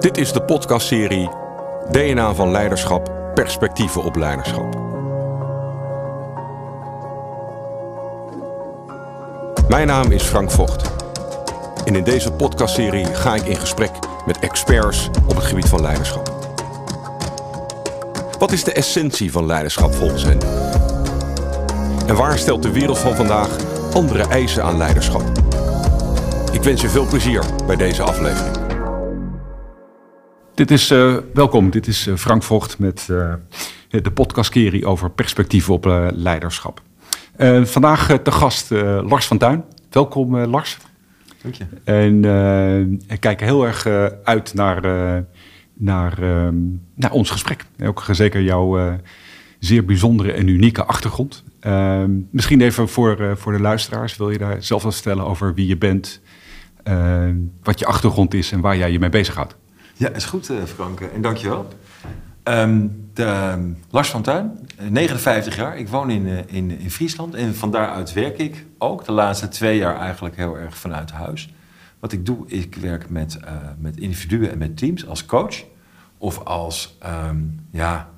Dit is de podcastserie DNA van Leiderschap, perspectieven op leiderschap. Mijn naam is Frank Vogt. En in deze podcastserie ga ik in gesprek met experts op het gebied van leiderschap. Wat is de essentie van leiderschap volgens hen? En waar stelt de wereld van vandaag andere eisen aan leiderschap? Ik wens je veel plezier bij deze aflevering. Dit is, uh, welkom, dit is uh, Frank Vogt met uh, de podcastserie over perspectieven op leiderschap. vandaag te gast Lars van Tuin. Welkom Lars. Dank je. En ik kijk heel erg uit naar, naar, naar ons gesprek. Ook zeker jouw zeer bijzondere en unieke achtergrond. misschien even voor, voor de luisteraars. Wil je daar zelf wat vertellen over wie je bent, wat je achtergrond is en waar jij je mee bezighoudt? Ja, is goed, Frank. En dankjewel. Um, de, um, Lars van Tuin, 59 jaar. Ik woon in, in, in Friesland en van daaruit werk ik ook de laatste twee jaar eigenlijk heel erg vanuit huis. Wat ik doe, ik werk met, met individuen en met teams als coach. Of als um, ja,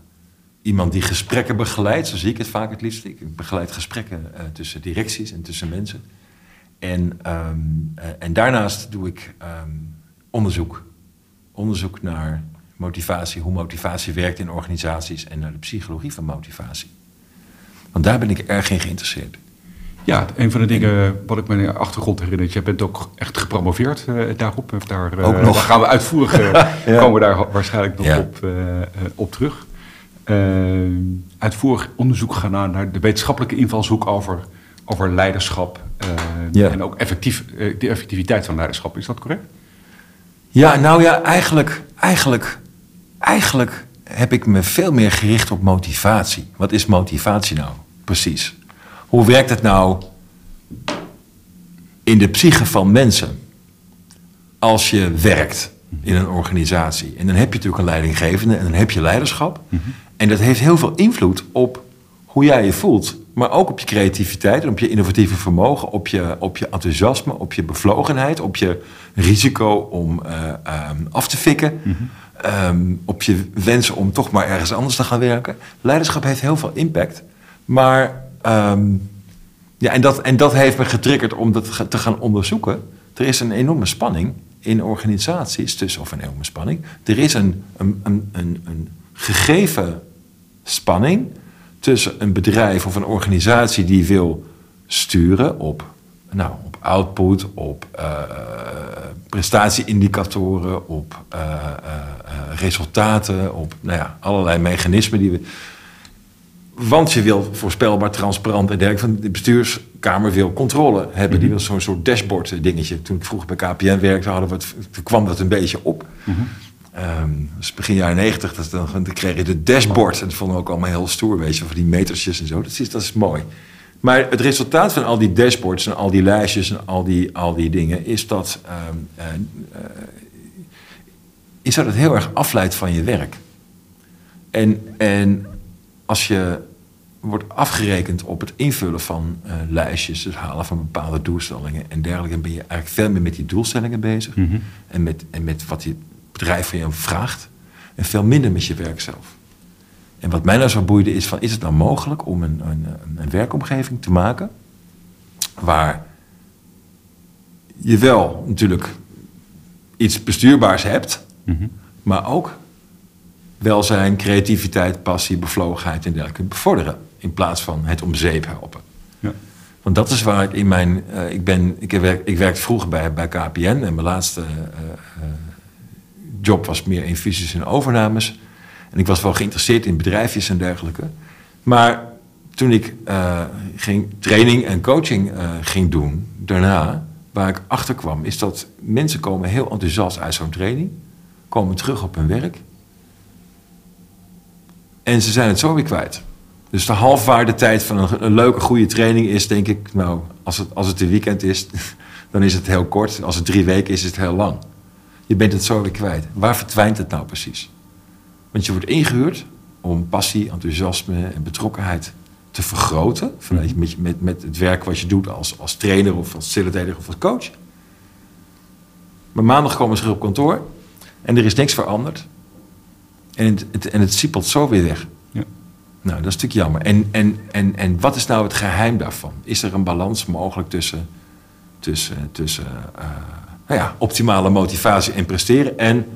iemand die gesprekken begeleidt, zo zie ik het vaak het liefst. Ik begeleid gesprekken tussen directies en tussen mensen. En, en daarnaast doe ik onderzoek onderzoek naar motivatie, hoe motivatie werkt in organisaties en naar de psychologie van motivatie. Want daar ben ik erg in geïnteresseerd. Ja, een van de dingen wat ik me achtergrond herinner, jij bent ook echt gepromoveerd uh, daarop. Daar, uh, ook nog. Daar gaan we uitvoerig, ja. komen we daar waarschijnlijk nog ja. op, op terug. uitvoerig onderzoek gaan naar de wetenschappelijke invalshoek over, over leiderschap ja. en ook effectief, de effectiviteit van leiderschap. Is dat correct? Ja, nou ja, eigenlijk, eigenlijk, eigenlijk heb ik me veel meer gericht op motivatie. Wat is motivatie nou precies? Hoe werkt het nou in de psyche van mensen als je werkt in een organisatie? En dan heb je natuurlijk een leidinggevende en dan heb je leiderschap. Mm -hmm. En dat heeft heel veel invloed op hoe jij je voelt. Maar ook op je creativiteit, op je innovatieve vermogen, op je, op je enthousiasme, op je bevlogenheid, op je risico om uh, um, af te fikken. Mm -hmm. um, op je wensen om toch maar ergens anders te gaan werken. Leiderschap heeft heel veel impact. Maar um, ja, en dat, en dat heeft me getriggerd om dat te gaan onderzoeken. Er is een enorme spanning in organisaties tussen, of een enorme spanning. Er is een, een, een, een, een gegeven spanning tussen een bedrijf of een organisatie die wil sturen op, nou, op output, op uh, prestatieindicatoren, op uh, uh, resultaten, op nou ja, allerlei mechanismen die we. Want je wil voorspelbaar, transparant en dergelijke. De bestuurskamer wil controle hebben. Mm -hmm. Die wil zo'n soort dashboard dingetje. Toen ik vroeger bij KPN werkte, hadden we het, kwam dat een beetje op. Mm -hmm. Um, dus begin jaren negentig, dan, dan kreeg je de dashboard. En dat vonden we ook allemaal heel stoer, weet je, van die metersjes en zo. Dat is, dat is mooi. Maar het resultaat van al die dashboards en al die lijstjes en al die, al die dingen is dat, um, uh, uh, is dat het heel erg afleidt van je werk. En, en als je wordt afgerekend op het invullen van uh, lijstjes, het halen van bepaalde doelstellingen en dergelijke, dan ben je eigenlijk veel meer met die doelstellingen bezig mm -hmm. en, met, en met wat je bedrijf van je vraagt. En veel minder met je werk zelf. En wat mij nou zo boeide is van, is het nou mogelijk om een, een, een werkomgeving te maken waar je wel natuurlijk iets bestuurbaars hebt, mm -hmm. maar ook welzijn, creativiteit, passie, bevlogenheid en dergelijke bevorderen. In plaats van het om zeep helpen. Ja. Want dat is waar ik in mijn. Uh, ik, ben, ik, werk, ik werkte vroeger bij, bij KPN en mijn laatste uh, uh, job was meer in fusies en overnames. En ik was wel geïnteresseerd in bedrijfjes en dergelijke. Maar toen ik uh, ging training en coaching uh, ging doen, daarna, waar ik achter kwam, is dat mensen komen heel enthousiast uit zo'n training, komen terug op hun werk. En ze zijn het zo weer kwijt. Dus de halfwaardetijd van een, een leuke, goede training is, denk ik, nou, als het, als het een weekend is, dan is het heel kort. Als het drie weken is, is het heel lang. Je bent het zo weer kwijt. Waar verdwijnt het nou precies? Want je wordt ingehuurd om passie, enthousiasme en betrokkenheid te vergroten. Vanuit, met, met, met het werk wat je doet als, als trainer of als facilitator of als coach. Maar maandag komen ze op kantoor En er is niks veranderd. En het, het, en het siepelt zo weer weg. Ja. Nou, dat is natuurlijk jammer. En, en, en, en wat is nou het geheim daarvan? Is er een balans mogelijk tussen, tussen, tussen uh, nou ja, optimale motivatie en presteren en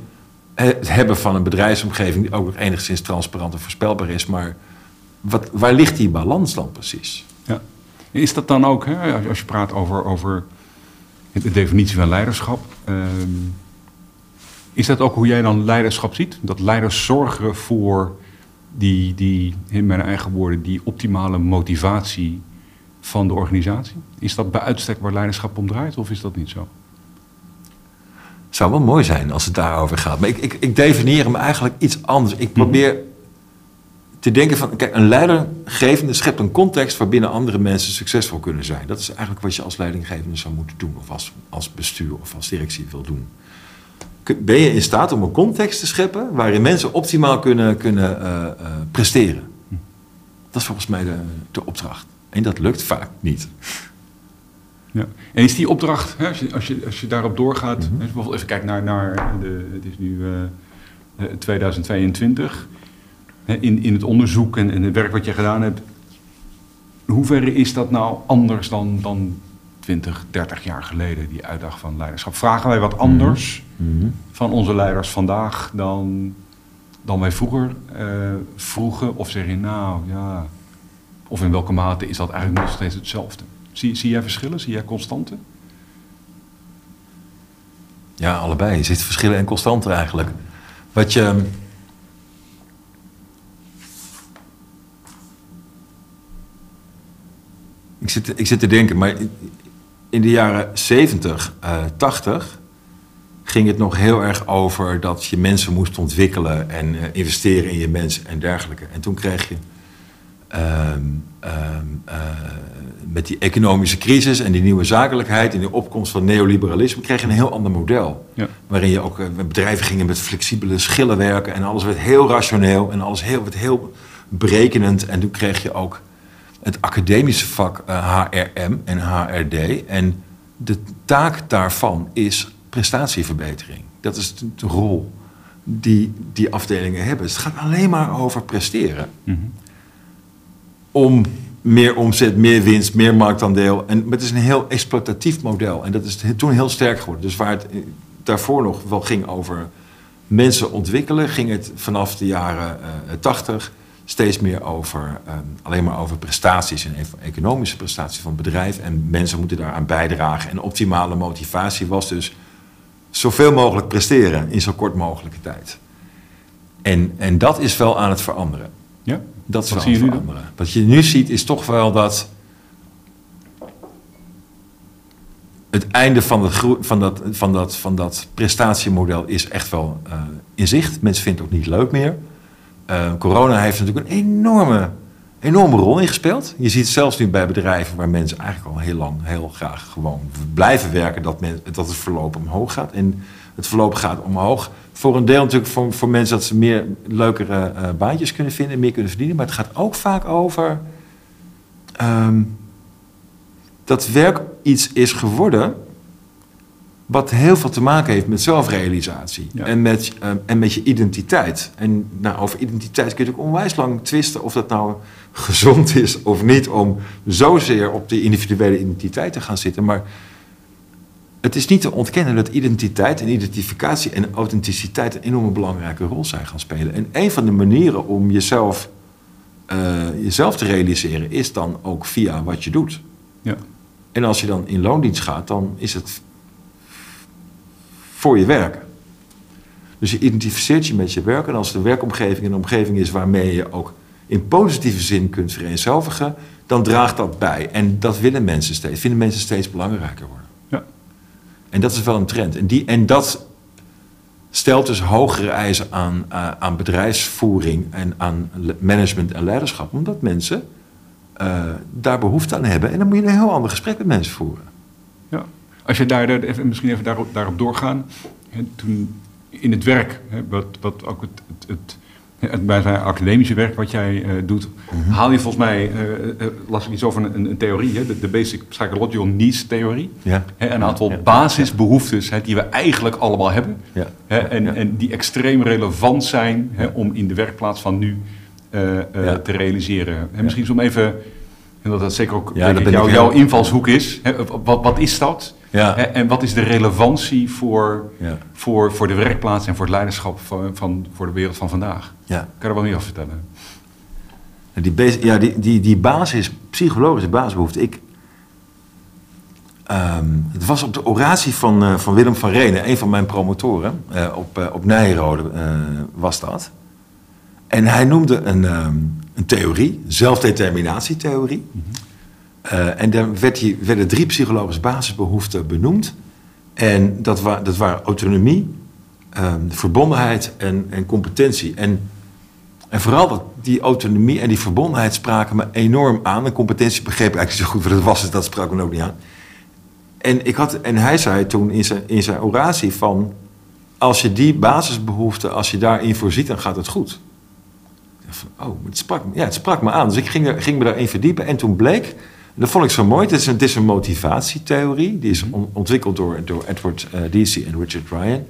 het hebben van een bedrijfsomgeving die ook nog enigszins transparant en voorspelbaar is, maar wat, waar ligt die balans dan precies? Ja. Is dat dan ook, als je praat over, over de definitie van leiderschap, uh, is dat ook hoe jij dan leiderschap ziet? Dat leiders zorgen voor die, die, in mijn eigen woorden, die optimale motivatie van de organisatie? Is dat bij uitstek waar leiderschap om draait of is dat niet zo? Het zou wel mooi zijn als het daarover gaat. Maar ik, ik, ik definieer hem eigenlijk iets anders. Ik probeer te denken van... Kijk, een leidergevende schept een context... waarbinnen andere mensen succesvol kunnen zijn. Dat is eigenlijk wat je als leidinggevende zou moeten doen. Of als, als bestuur of als directie wil doen. Ben je in staat om een context te scheppen... waarin mensen optimaal kunnen, kunnen uh, uh, presteren? Dat is volgens mij de, de opdracht. En dat lukt vaak niet. Ja. En is die opdracht, hè, als, je, als, je, als je daarop doorgaat, mm -hmm. bijvoorbeeld even kijken naar, naar de, het is nu uh, 2022, hè, in, in het onderzoek en, en het werk wat je gedaan hebt, hoeverre is dat nou anders dan, dan 20, 30 jaar geleden, die uitdag van leiderschap? Vragen wij wat anders mm -hmm. van onze leiders vandaag dan, dan wij vroeger uh, vroegen? Of zeg je nou, ja, of in welke mate is dat eigenlijk nog steeds hetzelfde? Zie, zie jij verschillen? Zie jij constanten? Ja, allebei. Je ziet verschillen en constanten eigenlijk. Wat je. Ik zit, ik zit te denken, maar in de jaren 70, uh, 80 ging het nog heel erg over dat je mensen moest ontwikkelen en uh, investeren in je mensen en dergelijke. En toen kreeg je. Um, um, uh, met die economische crisis en die nieuwe zakelijkheid en de opkomst van neoliberalisme kreeg je een heel ander model. Ja. Waarin je ook, bedrijven gingen met flexibele schillen werken en alles werd heel rationeel en alles heel, werd heel berekenend. En toen kreeg je ook het academische vak uh, HRM en HRD. En de taak daarvan is prestatieverbetering. Dat is de, de rol die die afdelingen hebben. Het gaat alleen maar over presteren. Mm -hmm. Om meer omzet, meer winst, meer marktaandeel. En het is een heel exploitatief model. En dat is toen heel sterk geworden. Dus waar het daarvoor nog wel ging over mensen ontwikkelen, ging het vanaf de jaren uh, 80 steeds meer over uh, alleen maar over prestaties en economische prestaties van het bedrijf. En mensen moeten daaraan bijdragen. En optimale motivatie was dus zoveel mogelijk presteren in zo kort mogelijke tijd. En, en dat is wel aan het veranderen. Ja. Dat Wat zie je nu veranderen. Wat je nu ziet is toch wel dat het einde van, gro- van, dat, van, dat, van dat prestatiemodel is echt wel uh, in zicht. Mensen vinden het ook niet leuk meer. Uh, corona heeft natuurlijk een enorme, enorme rol ingespeeld. Je ziet zelfs nu bij bedrijven waar mensen eigenlijk al heel lang heel graag gewoon blijven werken, dat, men, dat het verloop omhoog gaat. En het verloop gaat omhoog. Voor een deel natuurlijk voor, voor mensen dat ze meer leukere uh, baantjes kunnen vinden, meer kunnen verdienen. Maar het gaat ook vaak over um, dat werk iets is geworden wat heel veel te maken heeft met zelfrealisatie Ja. en, met, um, en met je identiteit. En nou, over identiteit kun je natuurlijk onwijs lang twisten of dat nou gezond is of niet om zozeer op die individuele identiteit te gaan zitten. Maar het is niet te ontkennen dat identiteit en identificatie en authenticiteit een enorme belangrijke rol zijn gaan spelen. En een van de manieren om jezelf, uh, jezelf te realiseren is dan ook via wat je doet. Ja. En als je dan in loondienst gaat, dan is het voor je werken. Dus je identificeert je met je werk. En als de werkomgeving een omgeving is waarmee je ook in positieve zin kunt vereenzelvigen, dan draagt dat bij. En dat willen mensen steeds, vinden mensen steeds belangrijker worden. En dat is wel een trend. En, die, en dat stelt dus hogere eisen aan, uh, aan bedrijfsvoering en aan management en leiderschap, omdat mensen uh, daar behoefte aan hebben. En dan moet je een heel ander gesprek met mensen voeren. Ja. Als je daar, even, misschien even daarop, doorgaan. Hè, toen in het werk, hè, wat, wat ook het, het bij zijn academische werk wat jij uh, doet, Mhm. haal je volgens mij, uh, las ik iets over een, een theorie, hè, de, de Basic Psychological Needs Theorie. Ja. Hè, een aantal Ja. basisbehoeftes hè, die we eigenlijk allemaal hebben. Ja. Hè, en, en die extreem relevant zijn hè, om in de werkplaats van nu uh, te realiseren. En misschien om even, en dat dat zeker ook Ja, denk dat ik, ben jou, ik jouw invalshoek is. Wat, wat is dat? Ja. En wat is de relevantie voor, Ja. voor, voor de werkplaats en voor het leiderschap van, van, voor de wereld van vandaag? Ja. Kan je er wel meer over vertellen? Die, ja, die, die, die basis, psychologische basisbehoefte. Ik, ehm, het was op de oratie van, eh, van Willem van Renen, een van mijn promotoren, eh, op, eh, op Nijrode was dat. En hij noemde een, ehm, een theorie, zelfdeterminatietheorie. Eh, en daar werd die, werden drie psychologische basisbehoeften benoemd. En dat, dat waren autonomie, ehm, verbondenheid en, en competentie. En en vooral dat, die autonomie en die verbondenheid spraken me enorm aan. De competentie begreep ik eigenlijk zo goed wat het was, dus dat sprak me ook niet aan. En, ik had, en hij zei toen in zijn, in zijn oratie van... als je die basisbehoeften, als je daarin voorziet, dan gaat het goed. Oh, het sprak, ja, het sprak me aan. Dus ik ging, er, ging me daarin verdiepen. En toen bleek, dat vond ik zo mooi... het is een, het is motivatietheorie. Die is on- ontwikkeld door, door Edward uh, Deci en Richard Ryan.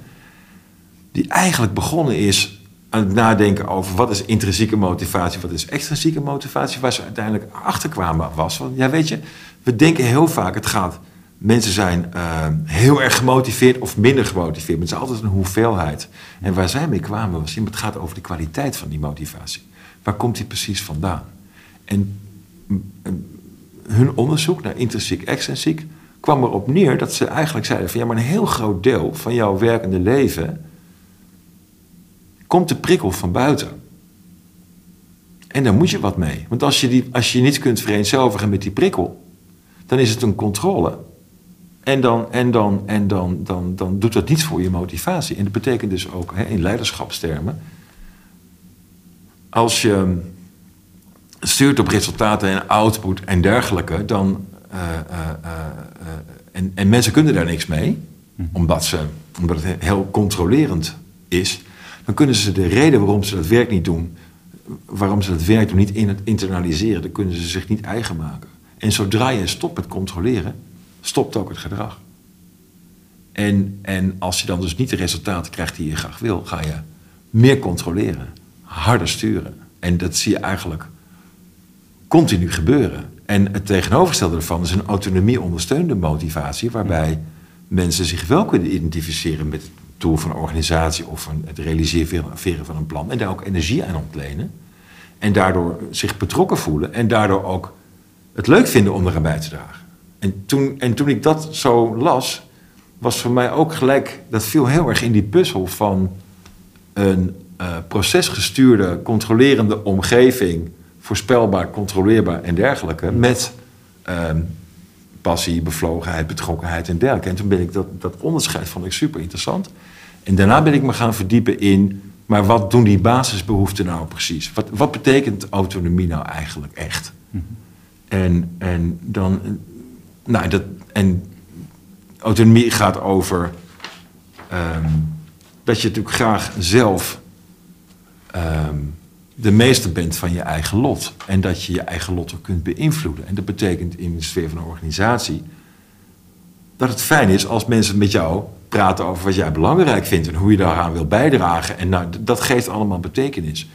Die eigenlijk begonnen is aan het nadenken over wat is intrinsieke motivatie, wat is extrinsieke motivatie, waar ze uiteindelijk achter kwamen was. Want ja, weet je, we denken heel vaak, het gaat, mensen zijn uh, heel erg gemotiveerd of minder gemotiveerd, maar het is altijd een hoeveelheid. En waar zij mee kwamen was, het gaat over de kwaliteit van die motivatie. Waar komt die precies vandaan? En hun onderzoek naar intrinsiek, extrinsiek, kwam erop neer dat ze eigenlijk zeiden van ja, maar een heel groot deel van jouw werkende leven komt de prikkel van buiten. En daar moet je wat mee. Want als je, die, als je niet kunt vereenzelvigen met die prikkel, dan is het een controle. En dan, en dan, en dan, dan, dan doet dat niets voor je motivatie. En dat betekent dus ook hè, in leiderschapstermen. Als je stuurt op resultaten en output en dergelijke, dan. Uh, uh, uh, en, en mensen kunnen daar niks mee, omdat, ze, omdat het heel controlerend is dan kunnen ze de reden waarom ze dat werk niet doen, waarom ze dat werk doen, niet in internaliseren. Dan kunnen ze zich niet eigen maken. En zodra je stopt met controleren, stopt ook het gedrag. En, en als je dan dus niet de resultaten krijgt die je graag wil, ga je meer controleren, harder sturen. En dat zie je eigenlijk continu gebeuren. En het tegenovergestelde ervan is een autonomie-ondersteunende motivatie, waarbij mensen zich wel kunnen identificeren met het doel van een organisatie of een, het realiseren van een plan. En daar ook energie aan ontlenen. En daardoor zich betrokken voelen. En daardoor ook het leuk vinden om eraan bij te dragen. En toen, en toen ik dat zo las, was voor mij ook gelijk... Dat viel heel erg in die puzzel van een uh, procesgestuurde, controlerende omgeving... voorspelbaar, controleerbaar en dergelijke... met uh, passie, bevlogenheid, betrokkenheid en dergelijke. En toen ben ik dat, dat onderscheid vond ik super interessant. En daarna ben ik me gaan verdiepen in, maar wat doen die basisbehoeften nou precies? Wat, wat betekent autonomie nou eigenlijk echt? Mm-hmm. En, en dan, nou, dat, en autonomie gaat over um, dat je natuurlijk graag zelf um, de meester bent van je eigen lot. En dat je je eigen lot ook kunt beïnvloeden. En dat betekent in de sfeer van een organisatie dat het fijn is als mensen met jou praten over wat jij belangrijk vindt en hoe je daaraan wil bijdragen. En nou, dat geeft allemaal betekenis.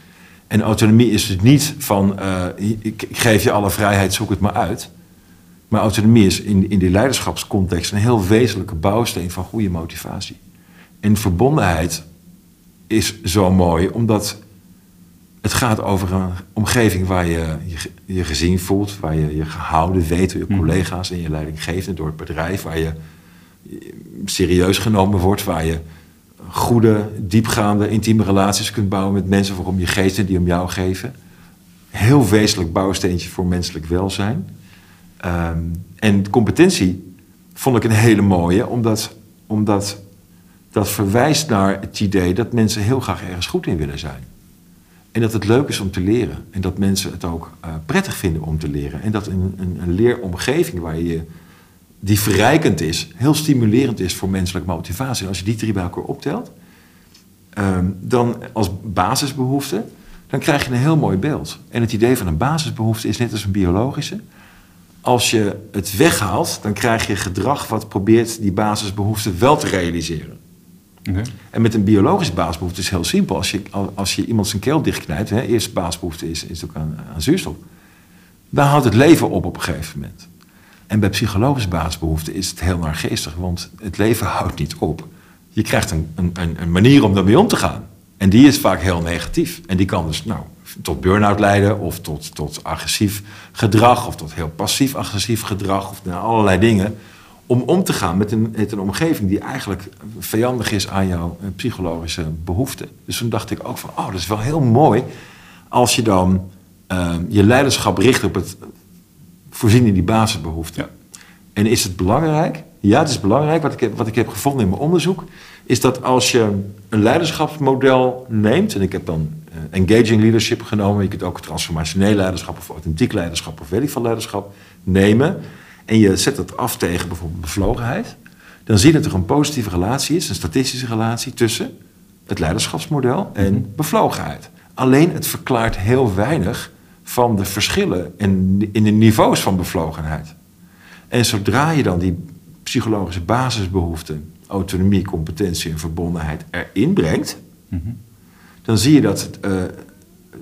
En autonomie is dus niet van ik, ik, geef je alle vrijheid, zoek het maar uit. Maar autonomie is in, in die leiderschapscontext een heel wezenlijke bouwsteen van goede motivatie. En verbondenheid is zo mooi omdat het gaat over een omgeving waar je je, je gezien voelt, waar je je gehouden weet door je collega's en je leidinggevende, door het bedrijf, waar je serieus genomen wordt, waar je goede, diepgaande, intieme relaties kunt bouwen met mensen waarom je geeft en die om jou geven. Heel wezenlijk bouwsteentje voor menselijk welzijn. Um, en competentie vond ik een hele mooie, omdat, omdat dat verwijst naar het idee dat mensen heel graag ergens goed in willen zijn. En dat het leuk is om te leren. En dat mensen het ook uh, prettig vinden om te leren. En dat een, een, een leeromgeving waar je, die verrijkend is, heel stimulerend is voor menselijke motivatie. En als je die drie bij elkaar optelt, um, dan als basisbehoefte, dan krijg je een heel mooi beeld. En het idee van een basisbehoefte is net als een biologische. Als je het weghaalt, dan krijg je gedrag wat probeert die basisbehoefte wel te realiseren. En met een biologische basisbehoefte is het heel simpel. Als je, als je iemand zijn keel dichtknijpt, hè, eerste basisbehoefte is, is ook aan, aan zuurstof. Dan houdt het leven op op een gegeven moment. En bij psychologische basisbehoeften is het heel naargeestig, want het leven houdt niet op. Je krijgt een, een, een manier om daarmee om te gaan. En die is vaak heel negatief. En die kan dus nou, tot burn-out leiden, of tot, tot agressief gedrag, of tot heel passief-agressief gedrag, of nou, allerlei dingen. Om om te gaan met een, met een omgeving die eigenlijk vijandig is aan jouw eh, psychologische behoeften. Dus toen dacht ik ook van, oh, dat is wel heel mooi als je dan eh, je leiderschap richt op het voorzien in die basisbehoeften. Ja. En is het belangrijk? Ja, het is belangrijk. Wat ik, heb, wat ik heb gevonden in mijn onderzoek, is dat als je een leiderschapsmodel neemt, en ik heb dan eh, engaging leadership genomen, je kunt ook transformationeel leiderschap of authentiek leiderschap of weet ik veel leiderschap nemen, en je zet dat af tegen bijvoorbeeld bevlogenheid, dan zie je dat er een positieve relatie is, een statistische relatie tussen het leiderschapsmodel en bevlogenheid. Alleen het verklaart heel weinig van de verschillen in, in de niveaus van bevlogenheid. En zodra je dan die psychologische basisbehoeften, autonomie, competentie en verbondenheid erin brengt, dan zie je dat het, eh,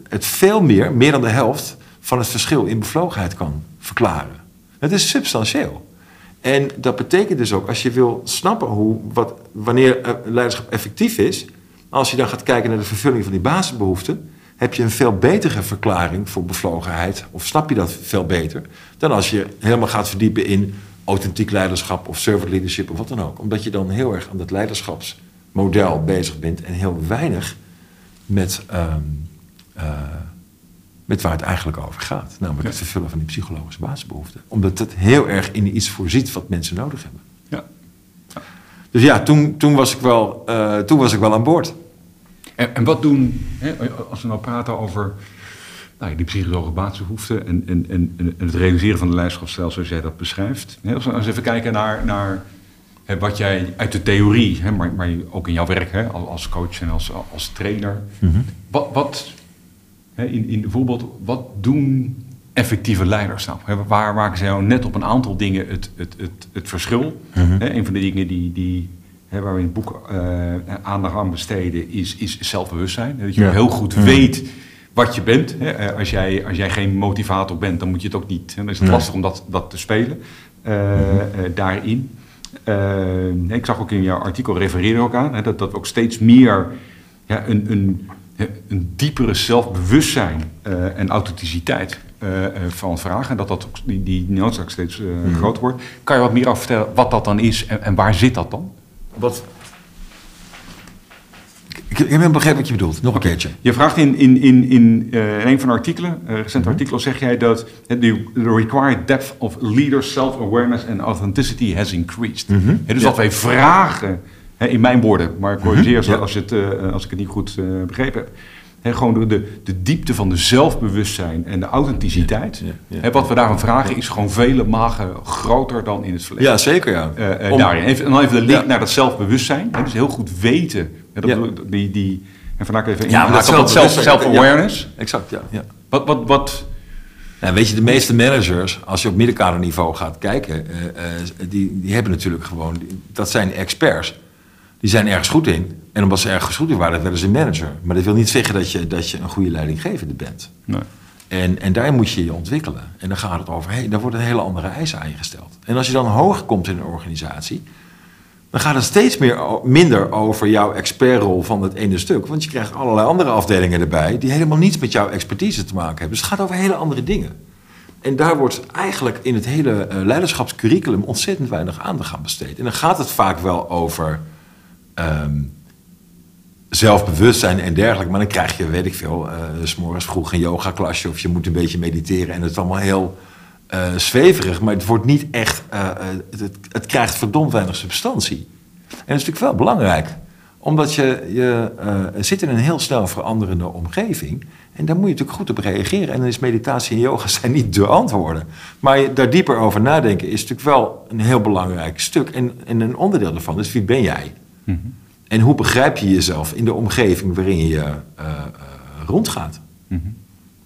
het veel meer, meer dan de helft, van het verschil in bevlogenheid kan verklaren. Het is substantieel. En dat betekent dus ook, als je wil snappen hoe, wat, wanneer eh, leiderschap effectief is, als je dan gaat kijken naar de vervulling van die basisbehoeften, heb je een veel betere verklaring voor bevlogenheid, of snap je dat veel beter, dan als je helemaal gaat verdiepen in authentiek leiderschap of servant leadership of wat dan ook. Omdat je dan heel erg aan dat leiderschapsmodel bezig bent en heel weinig met, ehm, eh, met waar het eigenlijk over gaat. Namelijk het vervullen van die psychologische basisbehoeften. Omdat het heel erg in iets voorziet wat mensen nodig hebben. Ja. Dus ja, toen, toen, was, ik wel, eh, toen was ik wel aan boord. En, en wat doen, hè, als we nou praten over nou, die psychologische basisbehoeften en, en, en, en het realiseren van de leiderschapsstijl zoals jij dat beschrijft. Als we eens even kijken naar, naar hè, wat jij uit de theorie, hè, maar, maar ook in jouw werk hè, als- coach en als, als trainer. Wat, wat hè, in, in bijvoorbeeld, wat doen effectieve leiders nou? Hè, waar maken ze nou net op een aantal dingen het, het, het, het verschil? Hè, een van de dingen die, die waar we in het boek eh, aandacht aan besteden is, is zelfbewustzijn. Dat je Ja. heel goed weet wat je bent. Hè. Eh, Als, jij, als jij geen motivator bent, dan moet je het ook niet. En dan is het Nee. lastig om dat, dat te spelen eh, eh, daarin. Eh, ik zag ook in jouw artikel refereren ook aan hè, dat, dat we ook steeds meer ja, een, een, een diepere zelfbewustzijn eh, en authenticiteit eh, eh, van vragen. En dat dat ook, die, die noodzaak steeds eh, groter wordt. Kan je wat meer over vertellen wat dat dan is en, en waar zit dat dan? Wat? Ik, ik heb begrepen wat je bedoelt. Nog een keertje. Je vraagt in, in, in, in, eh, in een van de artikelen, eh, recente artikelen, zeg jij dat the, the required depth of leaders' self-awareness and authenticity has increased. Hè, dus dat wij vragen, in mijn woorden, maar corrigeer ze Ja. als, het, eh, als ik het niet goed begrepen heb. Gewoon de, de, de diepte van de zelfbewustzijn en de authenticiteit. Ja, ja. Wat we daarvan vragen is gewoon vele magen groter dan in het verleden. Ja, zeker ja. Om- daarin. Even, en dan even de link Ja. naar dat zelfbewustzijn. Dus heel goed weten. Dat Ja. bedoel ik, die, die, en vandaag even Ja, maar dat op dat self- zelfbewustzijn- self-awareness. Exact, ja. ja. Wat, wat, wat, Nou, weet je, de meeste managers, als je op middenkaderniveau gaat kijken, eh, eh, die, die hebben natuurlijk gewoon, dat zijn experts. Die zijn ergens goed in. En omdat ze ergens goed in waren, werden ze manager. Maar dat wil niet zeggen dat je, dat je een goede leidinggevende bent. nee. En, en daar moet je je ontwikkelen. En dan gaat het over, hey, daar worden hele andere eisen aan je gesteld. En als je dan hoger komt in een organisatie, dan gaat het steeds meer, minder over jouw expertrol van het ene stuk. Want je krijgt allerlei andere afdelingen erbij die helemaal niets met jouw expertise te maken hebben. Dus het gaat over hele andere dingen. En daar wordt eigenlijk in het hele eh, leiderschapscurriculum ontzettend weinig aandacht aan besteed. En dan gaat het vaak wel over ehm, zelfbewustzijn en dergelijke. Maar dan krijg je, weet ik veel, eh, s s'morgens vroeg een yoga-klasje... of je moet een beetje mediteren en het is allemaal heel eh, zweverig. Maar het wordt niet echt... eh, eh, het, het, krijgt verdomd weinig substantie. En dat is natuurlijk wel belangrijk. Omdat je, je zit in een heel snel veranderende omgeving... En daar moet je natuurlijk goed op reageren. En dan is meditatie en yoga zijn niet de antwoorden. Maar je daar dieper over nadenken is natuurlijk wel een heel belangrijk stuk. En, en een onderdeel daarvan is wie ben jij? En hoe begrijp je jezelf in de omgeving waarin je rondgaat?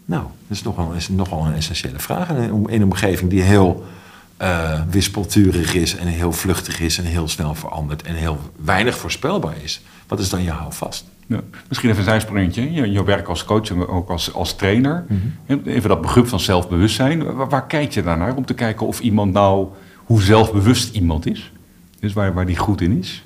Nou, dat is nogal, is nogal een essentiële vraag. In een, in een omgeving die heel eh, wispelturig is en heel vluchtig is en heel snel verandert en heel weinig voorspelbaar is. Wat is dan je houvast? Ja. Misschien even een zijsprongetje. Je, je werk als coach en ook als, als trainer. Even dat begrip van zelfbewustzijn. Waar, waar kijk je daar naar om te kijken of iemand nou, hoe zelfbewust iemand is? Dus waar, waar die goed in is?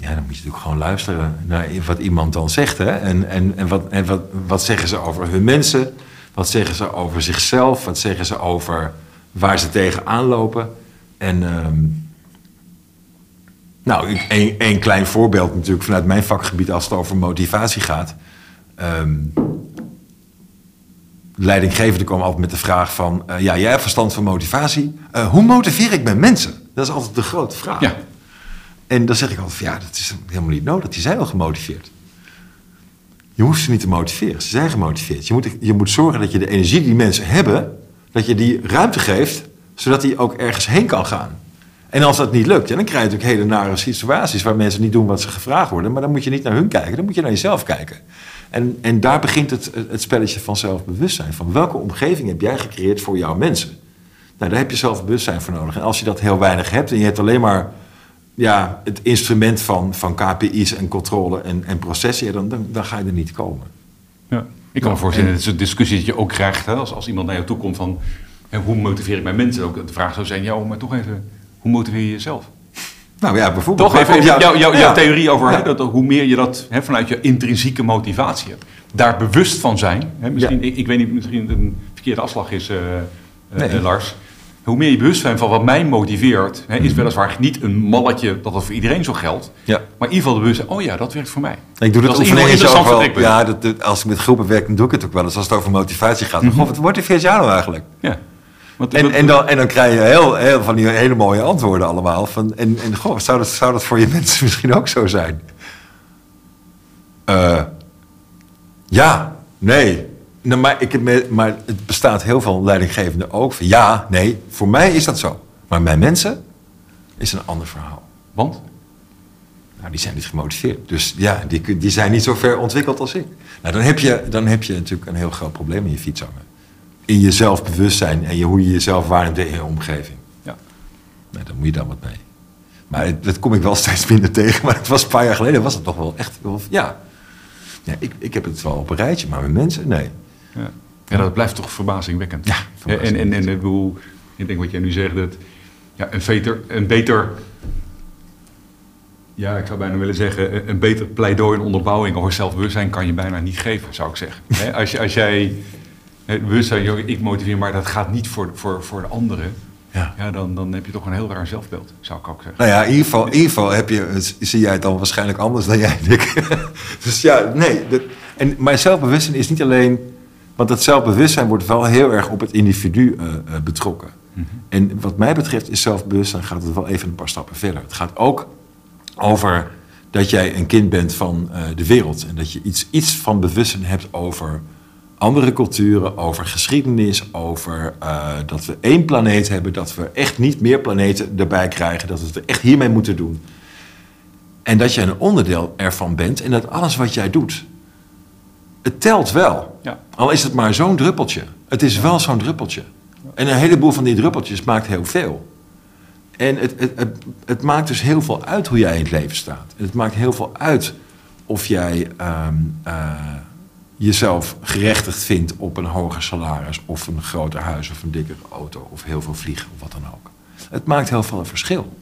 Ja, dan moet je natuurlijk gewoon luisteren naar wat iemand dan zegt. Hè? En, en, en, wat, en wat, wat zeggen ze over hun mensen? Wat zeggen ze over zichzelf? Wat zeggen ze over waar ze tegenaan lopen? En ehm, nou, een, klein voorbeeld natuurlijk vanuit mijn vakgebied als het over motivatie gaat. Ehm leidinggevende komen altijd met de vraag van... eh, ja, jij hebt verstand van motivatie. Eh, hoe motiveer ik mijn mensen? Dat is altijd de grote vraag. Ja. En dan zeg ik altijd ja, dat is helemaal niet nodig. Die zijn al gemotiveerd. Je hoeft ze niet te motiveren. Ze zijn gemotiveerd. Je moet, je moet zorgen dat je de energie die mensen hebben... dat je die ruimte geeft, zodat die ook ergens heen kan gaan. En als dat niet lukt, dan krijg je natuurlijk hele nare situaties... waar mensen niet doen wat ze gevraagd worden. Maar dan moet je niet naar hun kijken, dan moet je naar jezelf kijken. En, en daar begint het, het spelletje van zelfbewustzijn. Van welke omgeving heb jij gecreëerd voor jouw mensen? Nou, daar heb je zelfbewustzijn voor nodig. En als je dat heel weinig hebt en je hebt alleen maar ja, het instrument van, van KPI's en controle en, en processen, dan, dan, dan ga je er niet komen. Ja. Ik kan me voorstellen, dat is een discussie dat je ook krijgt hè, als, als iemand naar jou toe komt van hè, hoe motiveer ik mijn mensen? Ook de vraag zou zijn, ja, maar toch even, hoe motiveer je jezelf? Nou ja, bijvoorbeeld. Toch even, jouw, jouw, jouw ja. theorie over hè, dat, hoe meer je dat hè, vanuit je intrinsieke motivatie hebt. Daar bewust van zijn. Hè, misschien, ik, ik weet niet, misschien het een verkeerde afslag is, eh, Nee. Lars. Hoe meer je bewust bent van wat mij motiveert, hè, is weliswaar niet een malletje dat dat voor iedereen zo geldt. Ja. Maar in ieder geval de bewustzijn, oh ja, dat werkt voor mij. Ik doe Dat is interessant wel. Ja, dat, dat- als ik met groepen werk, dan doe ik het ook wel eens. Als het over motivatie gaat. Mhm. Goh, wat motiveert jou nou eigenlijk? Ja. Want, En, want- en, dan, en dan krijg je heel, heel, van die hele mooie antwoorden allemaal. Van, en en goh, zou dat, zou dat voor je mensen misschien ook zo zijn? Eh, ja, nee. Nou, maar, ik heb me- maar het bestaat heel veel leidinggevende ook van ja, nee, voor mij is dat zo. Maar mijn mensen is een ander verhaal. want? Nou, die zijn niet gemotiveerd. Dus ja, die, die zijn niet zo ver ontwikkeld als ik. Nou, dan heb, je, dan heb je natuurlijk een heel groot probleem in je fiets hangen. In je zelfbewustzijn en je, hoe je jezelf waarneemt in je omgeving. Ja. Nou, daar moet je dan wat mee. Maar het- dat kom ik wel steeds minder tegen. Maar het was een paar jaar geleden, was het toch wel echt... Wel, ja, ja ik, ik heb het wel op een rijtje, maar mijn mensen, nee. Ja. ja, dat blijft toch verbazingwekkend. Ja, en, verbazingwekkend. en, en ik bedoel, ik denk wat jij nu zegt, dat ja, een, beter, een beter, ja, ik zou bijna willen zeggen, een- beter pleidooi en onderbouwing over zelfbewustzijn kan je bijna niet geven, zou ik zeggen. Als, je, als jij bewustzijn, joh, ik motiveer, maar dat gaat niet voor, voor, voor de anderen, Ja. ja, dan, dan heb je toch een heel raar zelfbeeld, zou ik ook zeggen. Nou ja, in ieder geval, in ieder geval heb je, zie jij het dan waarschijnlijk anders dan jij en ik. dus ja, nee. Dat, en, maar zelfbewustzijn is niet alleen... Want dat zelfbewustzijn wordt wel heel erg op het individu eh, eh, betrokken. En wat mij betreft is zelfbewustzijn gaat het wel even een paar stappen verder. Het gaat ook over dat jij een kind bent van eh, de wereld. En dat je iets, iets van bewustzijn hebt over andere culturen, over geschiedenis, over dat we één planeet hebben, dat we echt niet meer planeten erbij krijgen, dat we het er echt hiermee moeten doen. En dat je een onderdeel ervan bent en dat alles wat jij doet, het telt wel. Ja. Al is het maar zo'n druppeltje. Het is wel zo'n druppeltje. En een heleboel van die druppeltjes maakt heel veel. En het, het, het, het maakt dus heel veel uit hoe jij in het leven staat. En het maakt heel veel uit of jij ehm, eh, jezelf gerechtigd vindt op een hoger salaris... of een groter huis of een dikkere auto of heel veel vliegen of wat dan ook. Het maakt heel veel een verschil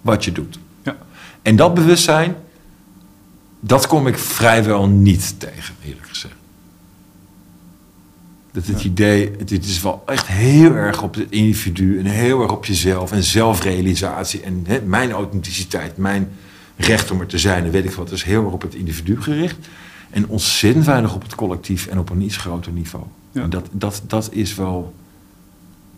wat je doet. Ja. En dat bewustzijn, dat kom ik vrijwel niet tegen, eerlijk gezegd. Dat het idee, het is wel echt heel erg op het individu en heel erg op jezelf en zelfrealisatie en hè, mijn authenticiteit, mijn recht om er te zijn en weet ik wat, is heel erg op het individu gericht. En ontzettend weinig op het collectief en op een iets groter niveau. Ja. En dat, dat, dat is wel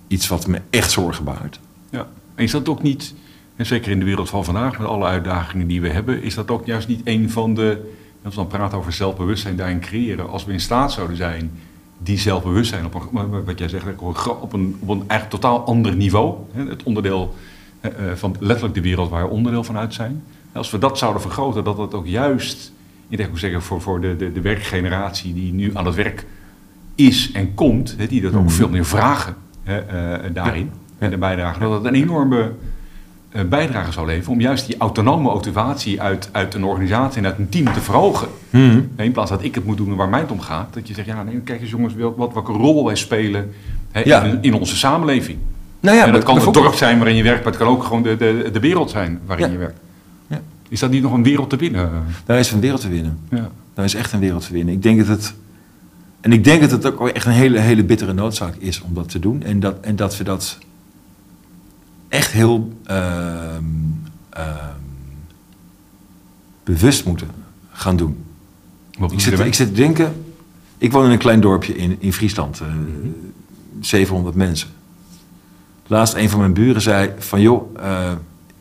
iets wat me echt zorgen baart. Ja. En is dat ook niet, en zeker in de wereld van vandaag, met alle uitdagingen die we hebben, is dat ook juist niet een van de, als we dan praten over zelfbewustzijn daarin creëren, als we in staat zouden zijn die zelfbewustzijn op een, wat jij zegt, op een, op een, eigenlijk totaal ander niveau, het onderdeel eh, eh, van letterlijk de wereld waar we onderdeel van uit zijn. Als we dat zouden vergroten, dat dat ook juist ik denk ook zeker voor, voor de, de, de werkgeneratie die nu aan het werk is en komt, die dat ook Mhm. veel meer vragen eh, daarin, en de bijdrage, dat het een enorme bijdrage zou leveren om juist die autonome motivatie uit, uit een organisatie en uit een team te verhogen. In plaats dat ik het moet doen waar mij het om gaat. Dat je zegt, ja, nee, kijk eens jongens, wel- wat, welke rol wij spelen Ja. in, in onze samenleving. Nou ja, en dat kan het dorp zijn waarin je werkt, maar het kan ook gewoon de, de, de wereld zijn waarin Ja. je werkt. Ja. Is dat niet nog een wereld te winnen? Daar is een wereld te winnen. Ja. Daar is echt een wereld te winnen. Ik denk dat het. En ik denk dat het ook echt een hele, hele bittere noodzaak is om dat te doen. En dat, en dat we dat echt heel ehm, ehm, bewust moeten gaan doen. Wat Ik zit, ik zit te denken. Ik woon in een klein dorpje in, in Friesland. eh, 700 mensen. Laatst een van mijn buren zei van joh, eh,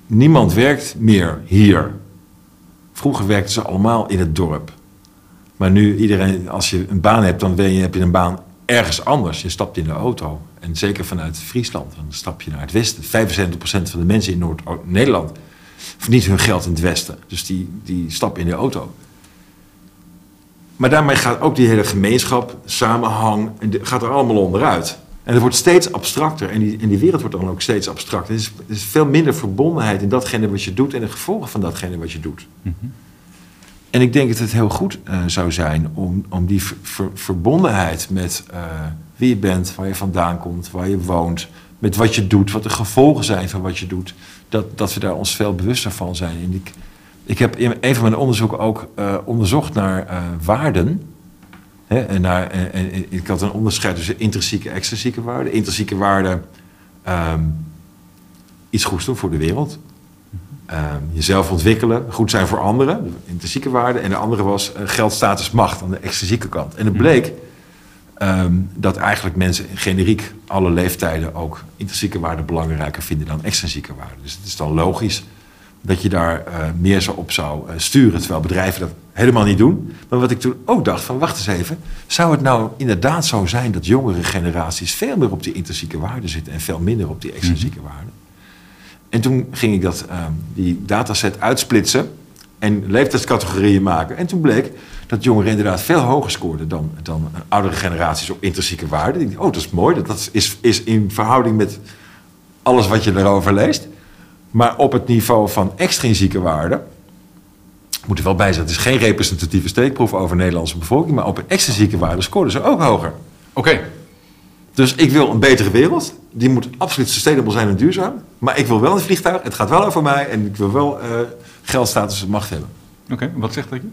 niemand werkt meer hier. Vroeger werkten ze allemaal in het dorp. Maar nu iedereen, als je een baan hebt, dan je, heb je een baan ergens anders. Je stapt in de auto. En zeker vanuit Friesland, dan stap je naar het westen. 75% van de mensen in Noord-Nederland verdient hun geld in het westen. Dus die, die stappen in de auto. Maar daarmee gaat ook die hele gemeenschap, samenhang, gaat er allemaal onderuit. En het wordt steeds abstracter en die, en die wereld wordt dan ook steeds abstracter. Er is, er is veel minder verbondenheid in datgene wat je doet en de gevolgen van datgene wat je doet. En ik denk dat het heel goed eh, zou zijn om, om die ver- ver- verbondenheid met eh, wie je bent, waar je vandaan komt, waar je woont, met wat je doet, wat de gevolgen zijn van wat je doet, dat, dat we daar ons veel bewuster van zijn. En ik, ik heb in een van mijn onderzoeken ook eh, onderzocht naar eh, waarden. Hè, en naar, en, ik had een onderscheid tussen intrinsieke en extrinsieke waarden. Intrinsieke waarden, ehm, iets goeds doen voor de wereld. Ehm, jezelf ontwikkelen, goed zijn voor anderen, de intrinsieke waarde. En de andere was eh, geld, status, macht aan de extrinsieke kant. En het bleek ehm, dat eigenlijk mensen generiek alle leeftijden ook intrinsieke waarden belangrijker vinden dan extrinsieke waarden. Dus het is dan logisch dat je daar eh, meer zo op zou eh, sturen, terwijl bedrijven dat helemaal niet doen. Maar wat ik toen ook dacht van, wacht eens even, zou het nou inderdaad zo zijn dat jongere generaties veel meer op die intrinsieke waarden zitten en veel minder op die extrinsieke waarden? En toen ging ik dat, ehm, die dataset uitsplitsen en leeftijdscategorieën maken. En toen bleek dat jongeren inderdaad veel hoger scoorden dan, dan oudere generaties op intrinsieke waarden. Ik dacht, oh, dat is mooi. Dat, dat is, is in verhouding met alles wat je erover leest. Maar op het niveau van extrinsieke waarden, moet er wel bij zijn, het is geen representatieve steekproef over de Nederlandse bevolking, maar op extrinsieke waarden scoorden ze ook hoger. Oké, Dus ik wil een betere wereld. Die moet absoluut sustainable zijn en duurzaam. Maar ik wil wel een vliegtuig. Het gaat wel over mij. En ik wil wel eh geld, status en macht hebben. oké. Wat zegt dat je?